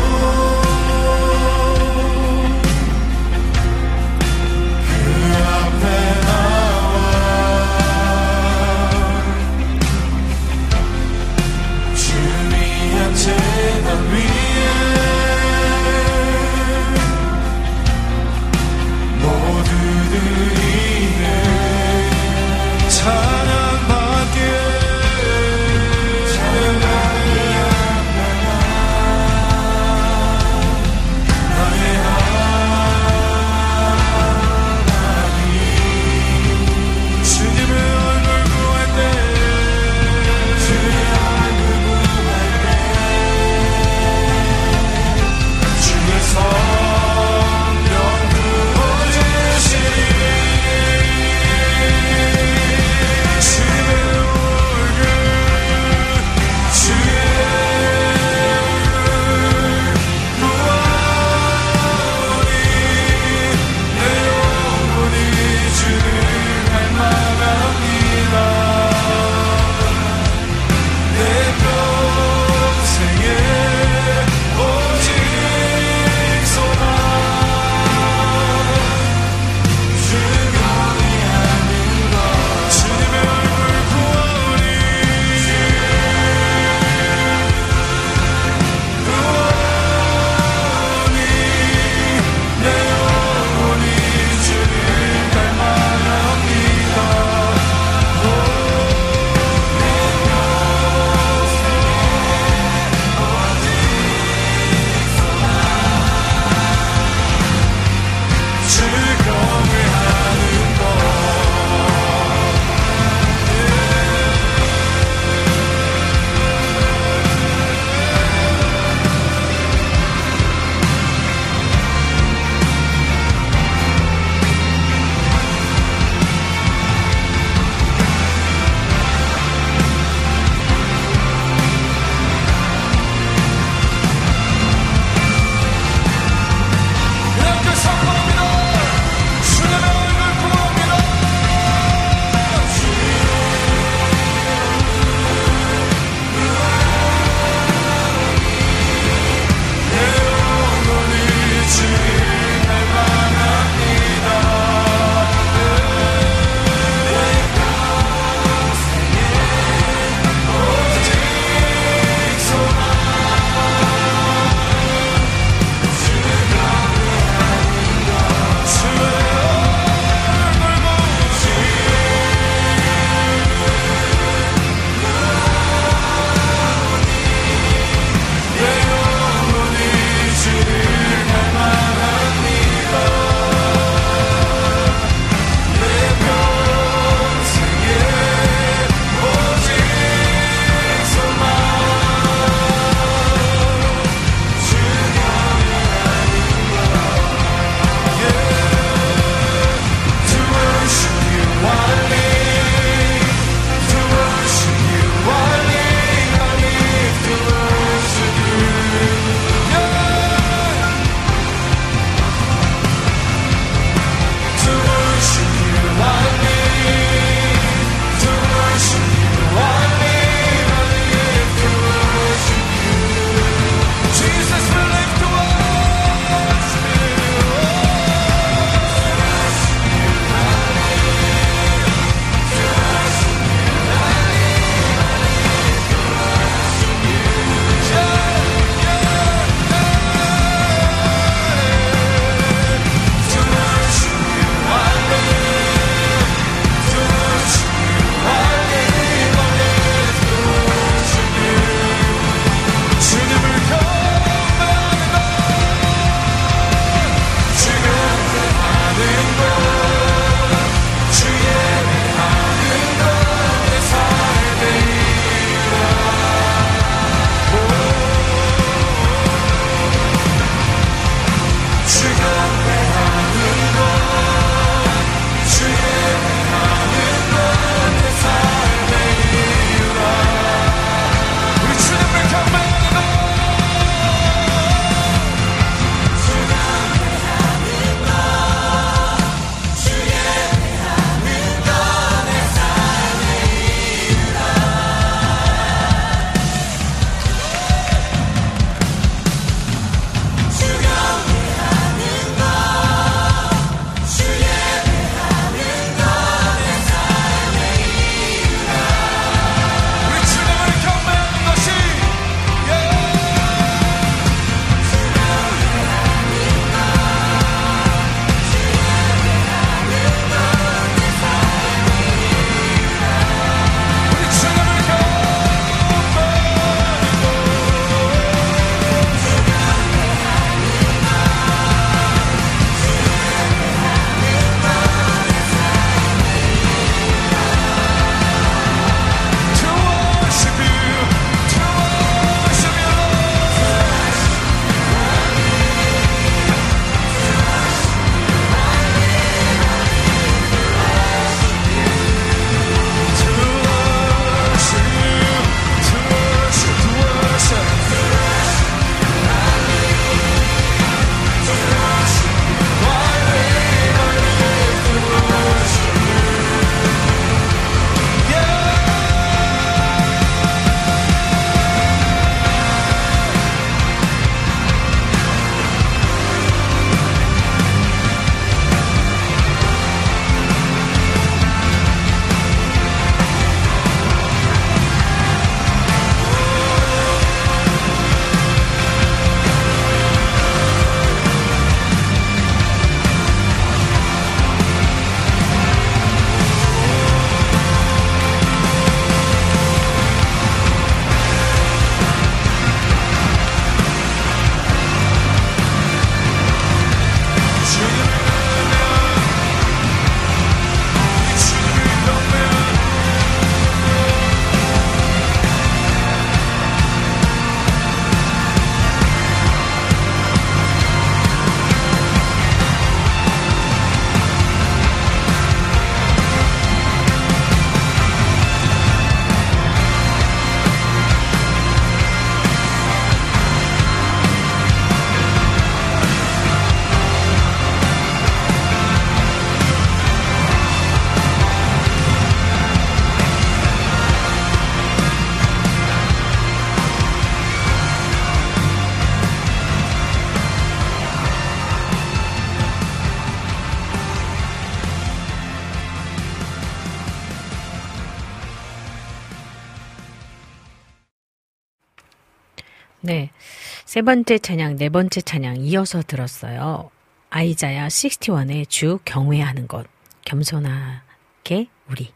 세 번째 찬양, 네 번째 찬양 이어서 들었어요. 아이자야 61의 주 경외하는 것. 겸손하게 우리.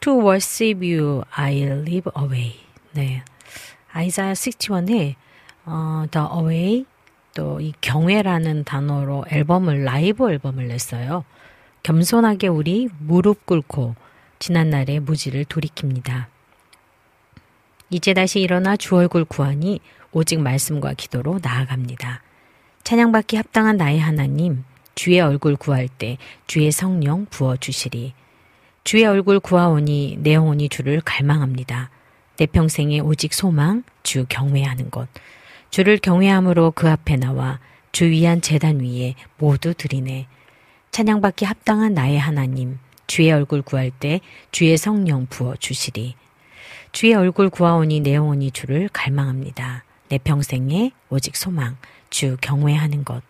To worship you, I live away. 네. 아이자야 61의 어, The Away 또 이 경외라는 단어로 앨범을 라이브 앨범을 냈어요. 겸손하게 우리 무릎 꿇고 지난날의 무지를 돌이킵니다. 이제 다시 일어나 주 얼굴 구하니 오직 말씀과 기도로 나아갑니다. 찬양받기 합당한 나의 하나님, 주의 얼굴 구할 때 주의 성령 부어 주시리. 주의 얼굴 구하오니 내 영혼이 주를 갈망합니다. 내 평생에 오직 소망, 주 경외하는 것. 주를 경외함으로 그 앞에 나와 주 위한 재단 위에 모두 드리네. 찬양받기 합당한 나의 하나님, 주의 얼굴 구할 때 주의 성령 부어 주시리. 주의 얼굴 구하오니 내 영혼이 주를 갈망합니다. 내 평생에 오직 소망, 주 경외하는 것.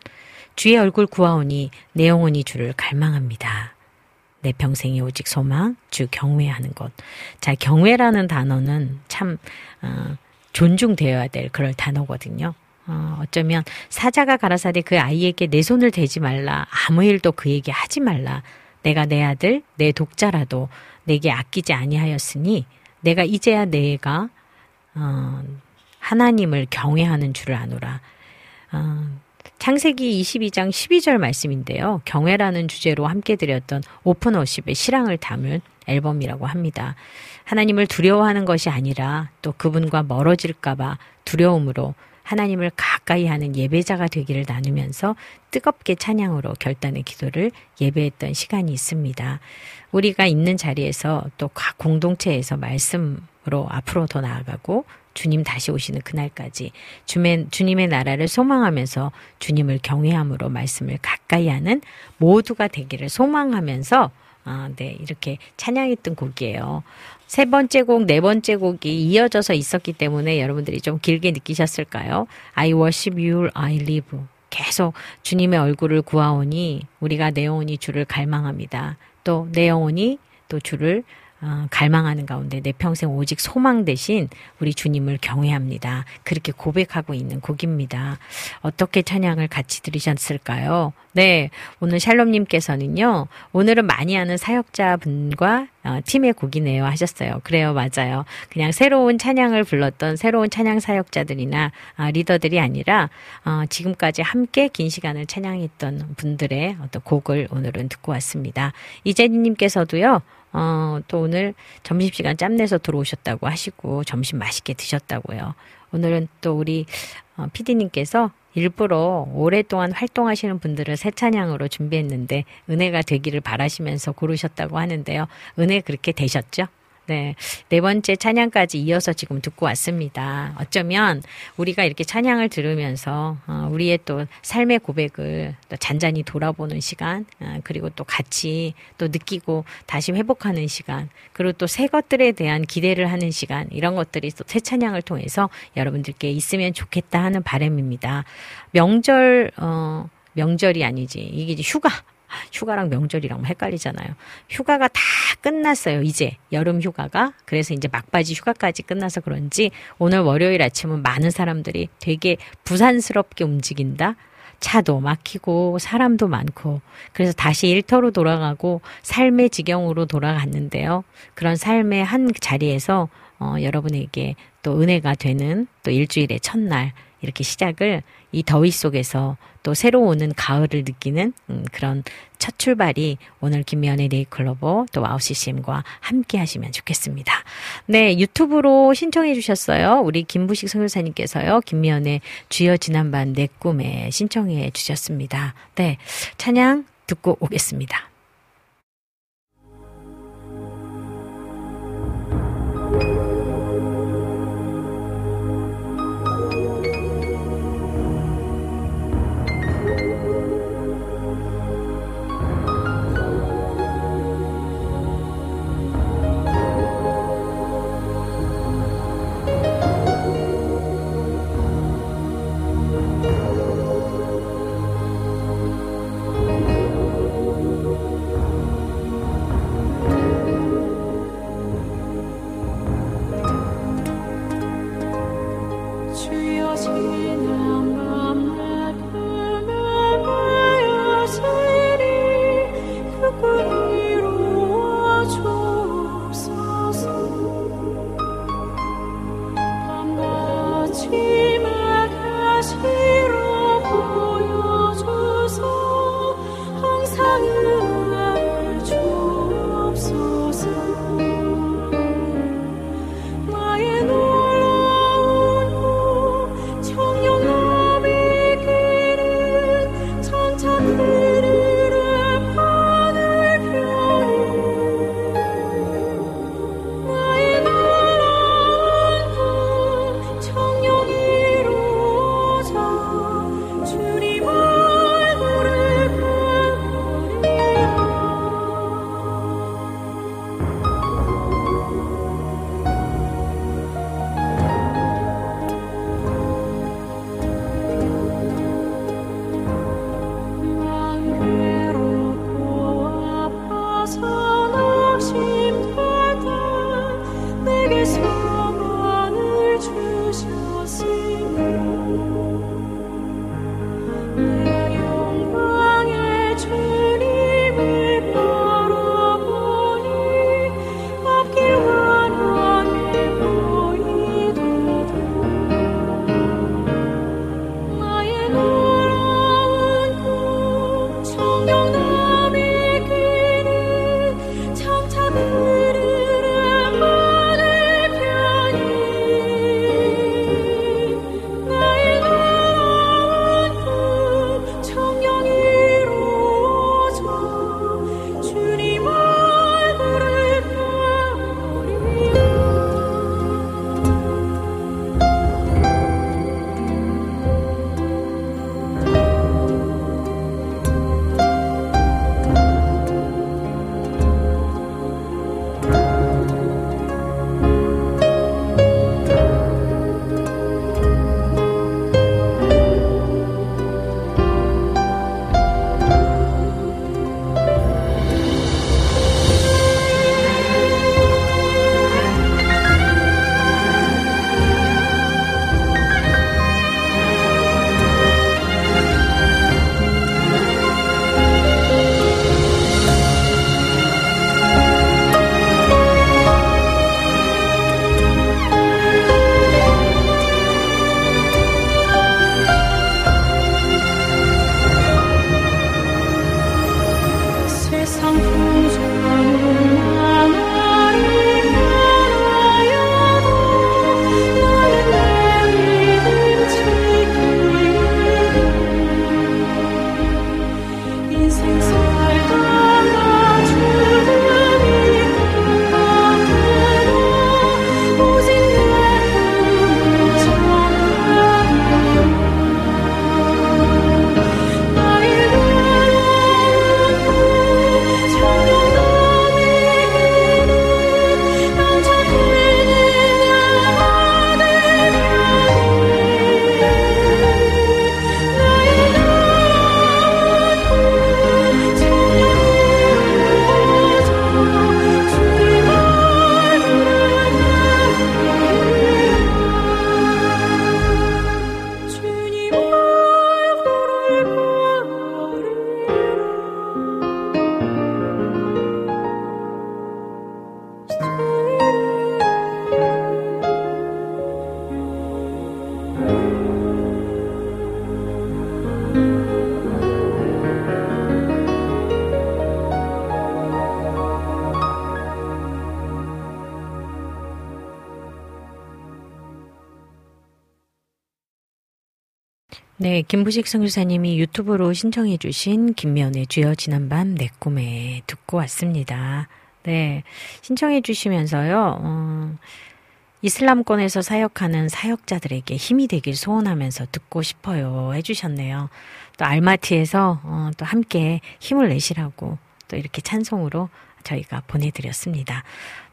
주의 얼굴 구하오니 내 영혼이 주를 갈망합니다. 내 평생에 오직 소망, 주 경외하는 것. 자, 경외라는 단어는 참 어, 존중되어야 될 그럴 단어거든요. 어, 어쩌면 사자가 가라사대 그 아이에게 내 손을 대지 말라. 아무 일도 그에게 하지 말라. 내가 내 아들, 내 독자라도 내게 아끼지 아니하였으니 내가 이제야 내가 어, 하나님을 경외하는 줄을 아노라. 어, 창세기 22장 12절 말씀인데요. 경외라는 주제로 함께 드렸던 오픈워십의 실황을 담은 앨범이라고 합니다. 하나님을 두려워하는 것이 아니라 또 그분과 멀어질까봐 두려움으로 하나님을 가까이 하는 예배자가 되기를 나누면서 뜨겁게 찬양으로 결단의 기도를 예배했던 시간이 있습니다. 우리가 있는 자리에서 또각 공동체에서 말씀으로 앞으로 더 나아가고 주님 다시 오시는 그날까지 주의, 주님의 나라를 소망하면서 주님을 경외함으로 말씀을 가까이 하는 모두가 되기를 소망하면서 아, 네, 이렇게 찬양했던 곡이에요. 세 번째 곡, 네 번째 곡이 이어져서 있었기 때문에 여러분들이 좀 길게 느끼셨을까요? I worship you, I live. 계속 주님의 얼굴을 구하오니 우리가 내 영혼이 주를 갈망합니다. 또 내 영혼이 또 주를 어, 갈망하는 가운데 내 평생 오직 소망 대신 우리 주님을 경외합니다. 그렇게 고백하고 있는 곡입니다. 어떻게 찬양을 같이 들으셨을까요? 네, 오늘 샬롬님께서는요, 오늘은 많이 하는 사역자분과 어, 팀의 곡이네요 하셨어요. 그래요, 맞아요. 그냥 새로운 찬양을 불렀던 새로운 찬양 사역자들이나 어, 리더들이 아니라 어, 지금까지 함께 긴 시간을 찬양했던 분들의 어떤 곡을 오늘은 듣고 왔습니다. 이재진님께서도요, 어, 또 오늘 점심시간 짬내서 들어오셨다고 하시고 점심 맛있게 드셨다고요. 오늘은 또 우리 어, PD님께서 일부러 오랫동안 활동하시는 분들을 새 찬양으로 준비했는데 은혜가 되기를 바라시면서 고르셨다고 하는데요. 은혜 그렇게 되셨죠? 네. 네 번째 찬양까지 이어서 지금 듣고 왔습니다. 어쩌면 우리가 이렇게 찬양을 들으면서 어, 우리의 또 삶의 고백을 또 잔잔히 돌아보는 시간, 어, 그리고 또 같이 또 느끼고 다시 회복하는 시간, 그리고 또 새 것들에 대한 기대를 하는 시간, 이런 것들이 또 새 찬양을 통해서 여러분들께 있으면 좋겠다 하는 바람입니다. 명절, 어, 명절이 아니지. 이게 이제 휴가. 휴가랑 명절이랑 헷갈리잖아요. 휴가가 다 끝났어요. 이제 여름 휴가가 그래서 이제 막바지 휴가까지 끝나서 그런지 오늘 월요일 아침은 많은 사람들이 되게 부산스럽게 움직인다. 차도 막히고 사람도 많고 그래서 다시 일터로 돌아가고 삶의 지경으로 돌아갔는데요. 그런 삶의 한 자리에서 어, 여러분에게 또 은혜가 되는 또 일주일의 첫날 이렇게 시작을 이 더위 속에서 또 새로 오는 가을을 느끼는 음, 그런 첫 출발이 오늘 김미현의 네잎클로버 또 와우 CCM과 함께 하시면 좋겠습니다. 네, 유튜브로 신청해 주셨어요. 우리 김부식 선교사님께서요. 김미현의 주여 지난밤 내 꿈에 신청해 주셨습니다. 네, 찬양 듣고 오겠습니다. 김부식 선교사님이 유튜브로 신청해 주신 김면의 주여 지난밤 내 꿈에 듣고 왔습니다. 네, 신청해 주시면서요. 어, 이슬람권에서 사역하는 사역자들에게 힘이 되길 소원하면서 듣고 싶어요 해주셨네요. 또 알마티에서 어, 또 함께 힘을 내시라고 또 이렇게 찬송으로 저희가 보내드렸습니다.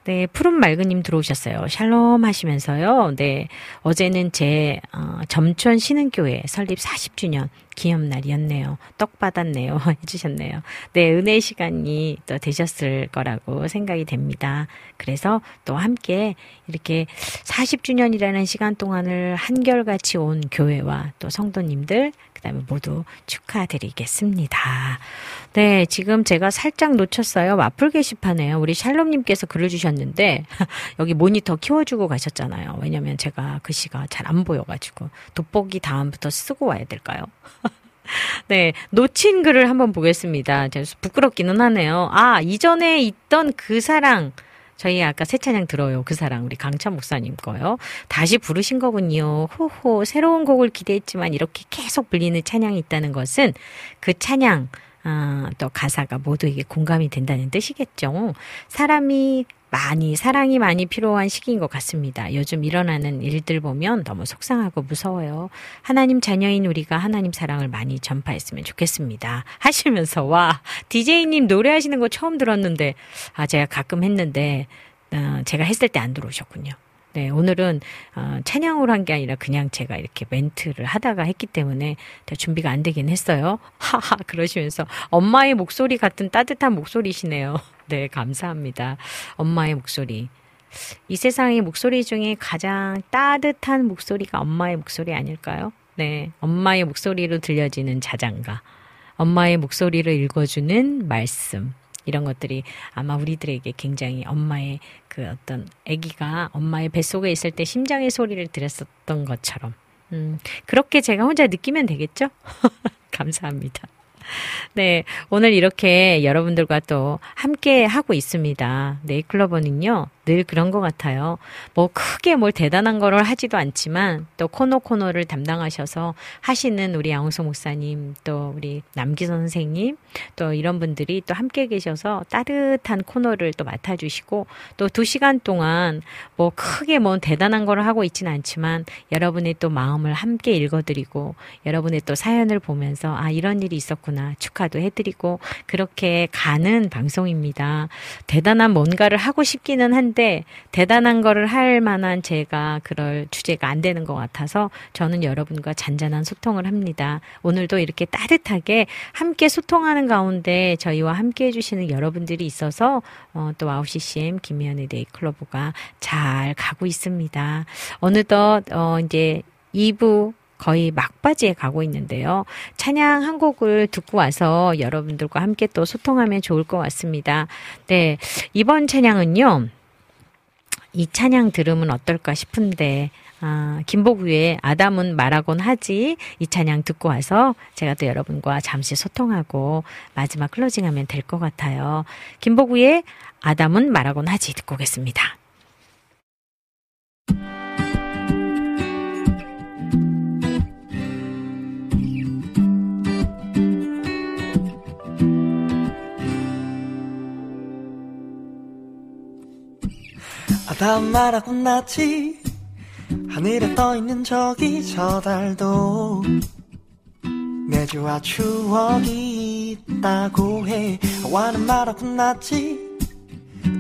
네, 푸른 맑은님 들어오셨어요. 샬롬 하시면서요. 네, 어제는 제 어, 점촌 신흥교회 설립 40주년 기념날이었네요. 떡 받았네요. [LAUGHS] 해주셨네요. 네, 은혜 시간이 또 되셨을 거라고 생각이 됩니다. 그래서 또 함께 이렇게 40주년이라는 시간 동안을 한결같이 온 교회와 또 성도님들, 그 다음에 모두 축하드리겠습니다. 네, 지금 제가 살짝 놓쳤어요. 와플 게시판에요. 우리 샬롬님께서 글을 주셨는데, [LAUGHS] 여기 모니터 키워주고 가셨잖아요. 왜냐면 제가 글씨가 잘 안 보여가지고, 돋보기 다음부터 쓰고 와야 될까요? [LAUGHS] 네, 놓친 글을 한번 보겠습니다. 부끄럽기는 하네요. 아, 이전에 있던 그 사랑, 저희 아까 새 찬양 들어요. 그 사랑 우리 강찬 목사님 거요. 다시 부르신 거군요. 호호 새로운 곡을 기대했지만 이렇게 계속 불리는 찬양이 있다는 것은 그 찬양 아, 또 가사가 모두에게 공감이 된다는 뜻이겠죠. 사람이 많이 사랑이 많이 필요한 시기인 것 같습니다. 요즘 일어나는 일들 보면 너무 속상하고 무서워요. 하나님 자녀인 우리가 하나님 사랑을 많이 전파했으면 좋겠습니다. 하시면서 와 DJ님 노래하시는 거 처음 들었는데 아 제가 가끔 했는데 어, 제가 했을 때 안 들어오셨군요. 네, 오늘은 어, 찬양으로 한게 아니라 그냥 제가 이렇게 멘트를 하다가 했기 때문에 준비가 안 되긴 했어요. [LAUGHS] 하하 그러시면서 엄마의 목소리 같은 따뜻한 목소리시네요. [LAUGHS] 네, 감사합니다. 엄마의 목소리. 이 세상의 목소리 중에 가장 따뜻한 목소리가 엄마의 목소리 아닐까요? 네, 엄마의 목소리로 들려지는 자장가. 엄마의 목소리를 읽어주는 말씀. 이런 것들이 아마 우리들에게 굉장히 엄마의 그 어떤 아기가 엄마의 뱃속에 있을 때 심장의 소리를 들었었던 것처럼 음, 그렇게 제가 혼자 느끼면 되겠죠? [LAUGHS] 감사합니다. 네, 오늘 이렇게 여러분들과 또 함께 하고 있습니다. 네이클로버는요, 늘 그런 것 같아요. 뭐 크게 뭘 대단한 거를 하지도 않지만 또 코너 코너를 담당하셔서 하시는 우리 양홍석 목사님 또 우리 남기선 선생님 또 이런 분들이 또 함께 계셔서 따뜻한 코너를 또 맡아주시고 또 두 시간 동안 뭐 크게 뭐 대단한 거를 하고 있지는 않지만 여러분의 또 마음을 함께 읽어드리고 여러분의 또 사연을 보면서 아 이런 일이 있었구나 축하도 해드리고 그렇게 가는 방송입니다. 대단한 뭔가를 하고 싶기는 한데 하는데 대단한 거를 할 만한 제가 그럴 주제가 안 되는 것 같아서 저는 여러분과 잔잔한 소통을 합니다. 오늘도 이렇게 따뜻하게 함께 소통하는 가운데 저희와 함께 해주시는 여러분들이 있어서 어, 또 와우 CCM 김미현의 네잎클로버가 잘 가고 있습니다. 어느덧 어, 이제 2부 거의 막바지에 가고 있는데요. 찬양 한 곡을 듣고 와서 여러분들과 함께 또 소통하면 좋을 것 같습니다. 네. 이번 찬양은요. 이 찬양 들으면 어떨까 싶은데 아, 김복우의 아담은 말하곤 하지 이 찬양 듣고 와서 제가 또 여러분과 잠시 소통하고 마지막 클로징하면 될 것 같아요. 김복우의 아담은 말하곤 하지 듣고 오겠습니다. 아담 말하고 났지. 하늘에 떠있는 저기 저 달도 내주와 추억이 있다고 해. 와는 말하고 났지.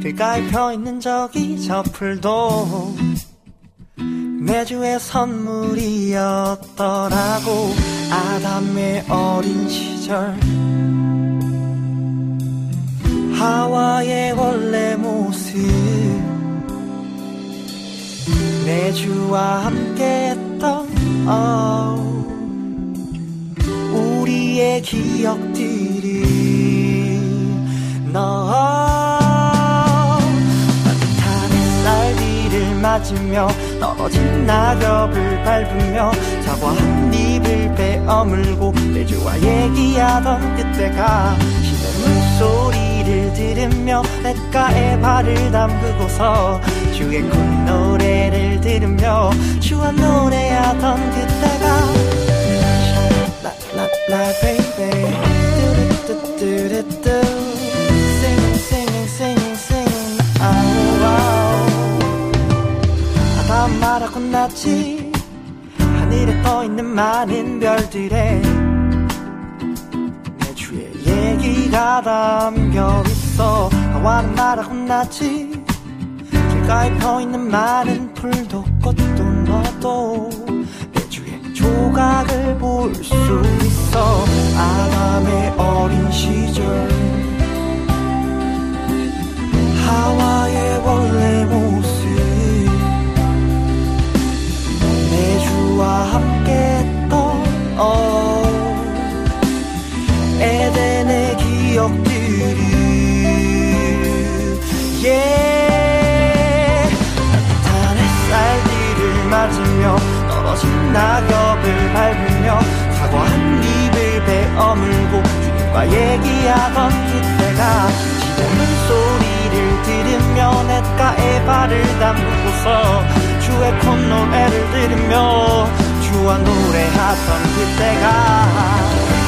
길가에 펴있는 저기 저 풀도 내주의 선물이었더라고. 아담의 어린 시절. 하와의 원래 모습 내 주와 함께했던 oh, 우리의 기억들이 너 따뜻한 햇살비를 맞으며 떨어진 낙엽을 밟으며 사과 한 입을 베어물고 내 주와 얘기하던 그때가 시냇물 소리 귀를 들으며 백가에 발을 담그고서 주의 꽃노래를 들으며 주와 노래하던 그때가 라라라 베이베 뚜루뚜뚜루뚜 말하곤 났지 하늘에 떠 있는 많은 별들의 얘기가 담겨 있어. 하와는 나라 혼났지. 길가에 펴있는 많은 풀도 꽃도 너도 내 주의 조각을 볼 수 있어. 아담의 어린 시절. 하와의 원래 모습. 내 주와 함께 했던 어, 에덴의 기억들이. 예. 따뜻한 햇살들을 맞으며 떨어진 낙엽을 밟으며 사과 한 입을 베어물고 주님과 얘기하던 그때가 지금 소리를 들으며 냇가에 발을 담그고서 주의 콧노래를 들으며 주와 노래하던 그때가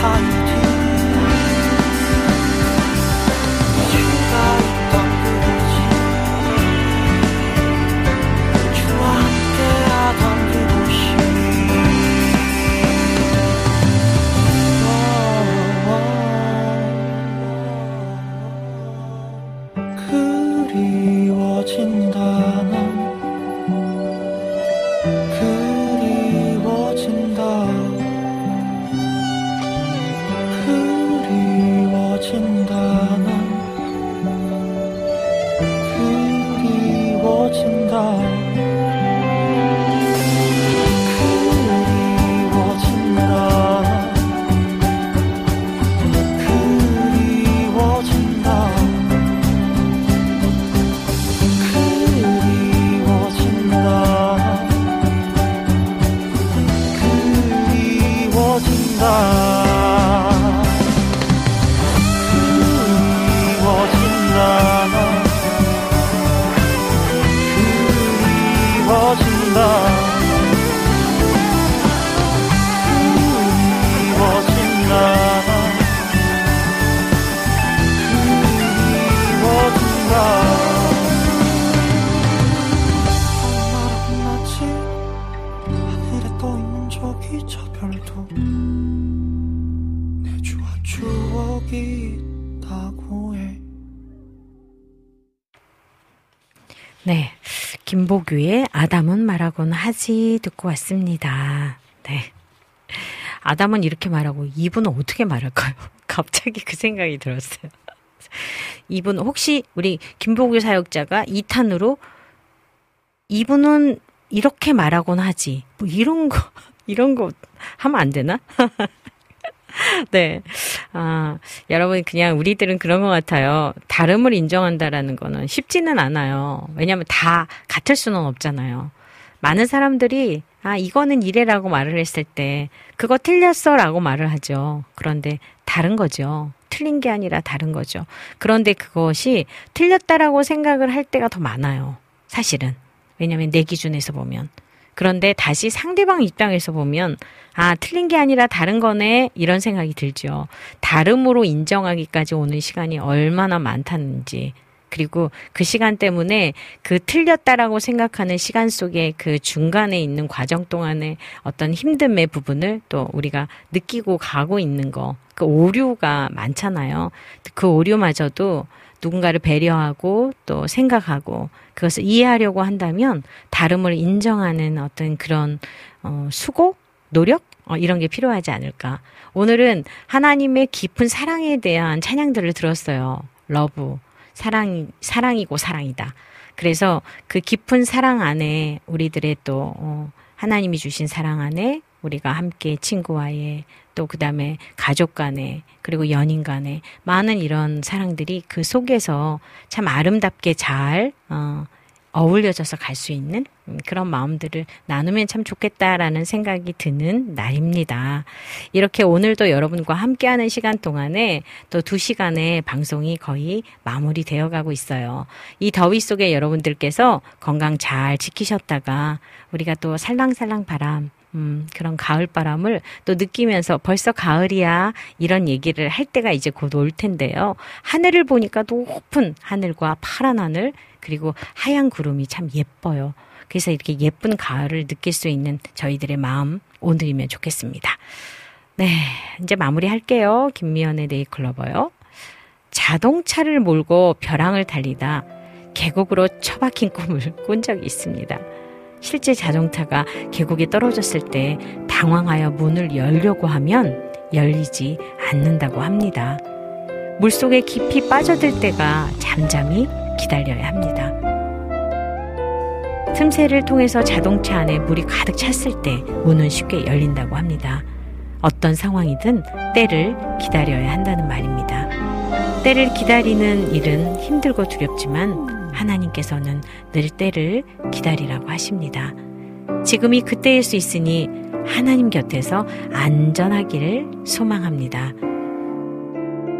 heart 김보규의 아담은 말하곤 하지 듣고 왔습니다. 네. 아담은 이렇게 말하고 이분은 어떻게 말할까요? [LAUGHS] 갑자기 그 생각이 들었어요. [LAUGHS] 이분 혹시 우리 김보규 사역자가 2탄으로 이분은 이렇게 말하곤 하지. 뭐 이런 거 [LAUGHS] 이런 거 하면 안 되나? [LAUGHS] 네. 아, 여러분, 그냥 우리들은 그런 것 같아요. 다름을 인정한다라는 거는 쉽지는 않아요. 왜냐하면 다 같을 수는 없잖아요. 많은 사람들이, 아, 이거는 이래라고 말을 했을 때, 그거 틀렸어 라고 말을 하죠. 그런데 다른 거죠. 틀린 게 아니라 다른 거죠. 그런데 그것이 틀렸다라고 생각을 할 때가 더 많아요. 사실은. 왜냐하면 내 기준에서 보면. 그런데 다시 상대방 입장에서 보면 아 틀린 게 아니라 다른 거네 이런 생각이 들죠. 다름으로 인정하기까지 오는 시간이 얼마나 많다는지 그리고 그 시간 때문에 그 틀렸다라고 생각하는 시간 속에 그 중간에 있는 과정 동안에 어떤 힘듦의 부분을 또 우리가 느끼고 가고 있는 거, 그 오류가 많잖아요. 그 오류마저도 누군가를 배려하고 또 생각하고 그것을 이해하려고 한다면 다름을 인정하는 어떤 그런 어, 수고, 노력 어, 이런 게 필요하지 않을까. 오늘은 하나님의 깊은 사랑에 대한 찬양들을 들었어요. Love. 사랑, 사랑이고 사랑이다. 그래서 그 깊은 사랑 안에 우리들의 또, 어, 하나님이 주신 사랑 안에 우리가 함께 친구와의 또 그 다음에 가족 간에 그리고 연인 간에 많은 이런 사랑들이 그 속에서 참 아름답게 잘 어, 어울려져서 갈 수 있는 그런 마음들을 나누면 참 좋겠다라는 생각이 드는 날입니다. 이렇게 오늘도 여러분과 함께하는 시간 동안에 또 두 시간의 방송이 거의 마무리되어 가고 있어요. 이 더위 속에 여러분들께서 건강 잘 지키셨다가 우리가 또 살랑살랑 바람 음, 그런 가을 바람을 또 느끼면서 벌써 가을이야 이런 얘기를 할 때가 이제 곧 올 텐데요. 하늘을 보니까 높은 하늘과 파란 하늘 그리고 하얀 구름이 참 예뻐요. 그래서 이렇게 예쁜 가을을 느낄 수 있는 저희들의 마음 오늘이면 좋겠습니다. 네, 이제 마무리 할게요. 김미연의 네이클로버요. 자동차를 몰고 벼랑을 달리다 계곡으로 처박힌 꿈을 꾼 적이 있습니다. 실제 자동차가 계곡에 떨어졌을 때 당황하여 문을 열려고 하면 열리지 않는다고 합니다. 물속에 깊이 빠져들 때가 잠잠히 기다려야 합니다. 틈새를 통해서 자동차 안에 물이 가득 찼을 때 문은 쉽게 열린다고 합니다. 어떤 상황이든 때를 기다려야 한다는 말입니다. 때를 기다리는 일은 힘들고 두렵지만 하나님께서는 늘 때를 기다리라고 하십니다. 지금이 그때일 수 있으니 하나님 곁에서 안전하기를 소망합니다.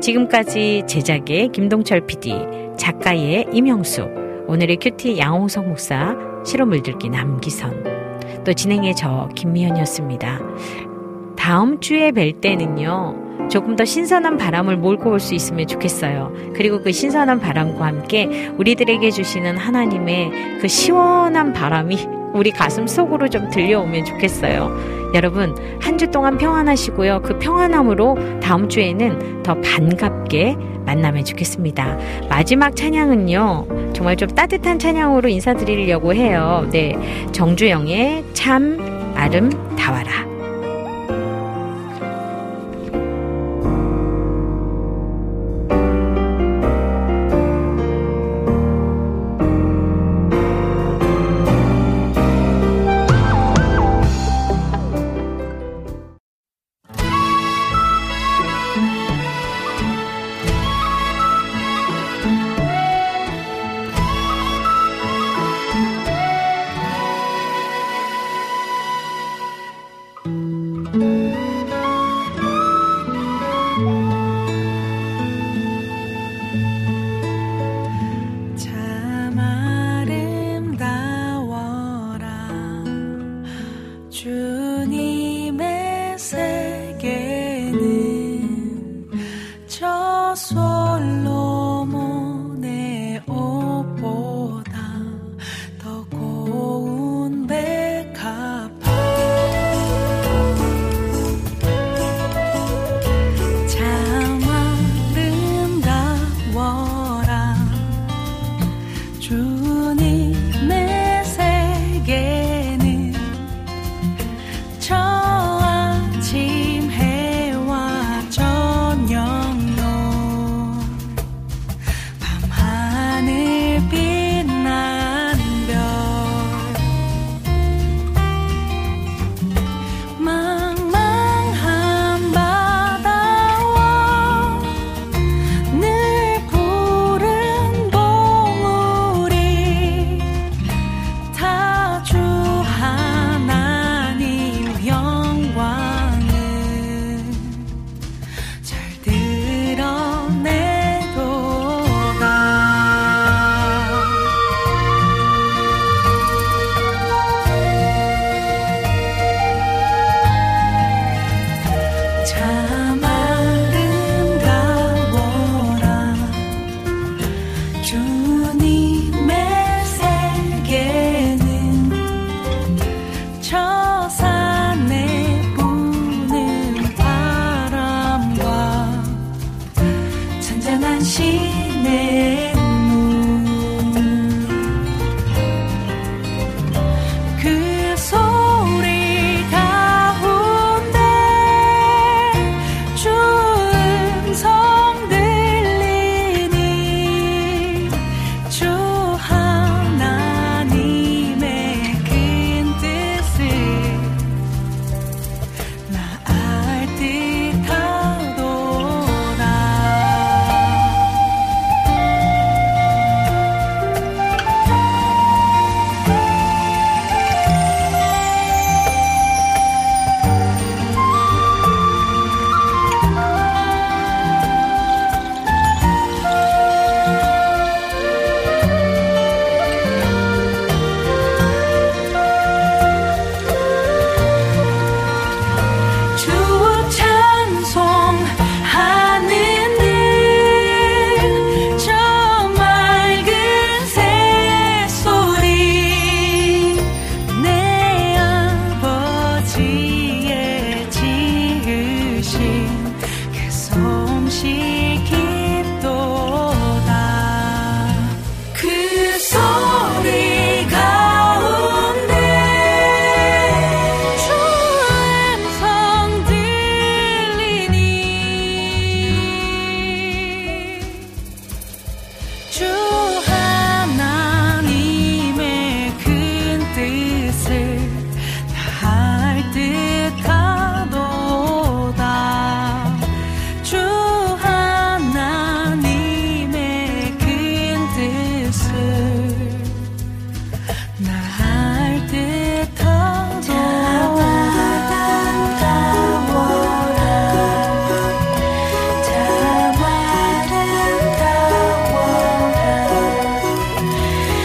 지금까지 제작의 김동철 PD, 작가의 임영수, 오늘의 큐티 양홍석 목사, 실로 물들기 남기선, 또 진행의 저 김미연이었습니다. 다음 주에 뵐 때는요, 조금 더 신선한 바람을 몰고 올 수 있으면 좋겠어요. 그리고 그 신선한 바람과 함께 우리들에게 주시는 하나님의 그 시원한 바람이 우리 가슴 속으로 좀 들려오면 좋겠어요. 여러분, 한 주 동안 평안하시고요. 그 평안함으로 다음 주에는 더 반갑게 만나면 좋겠습니다. 마지막 찬양은요, 정말 좀 따뜻한 찬양으로 인사드리려고 해요. 네. 정주영의 참 아름다워라.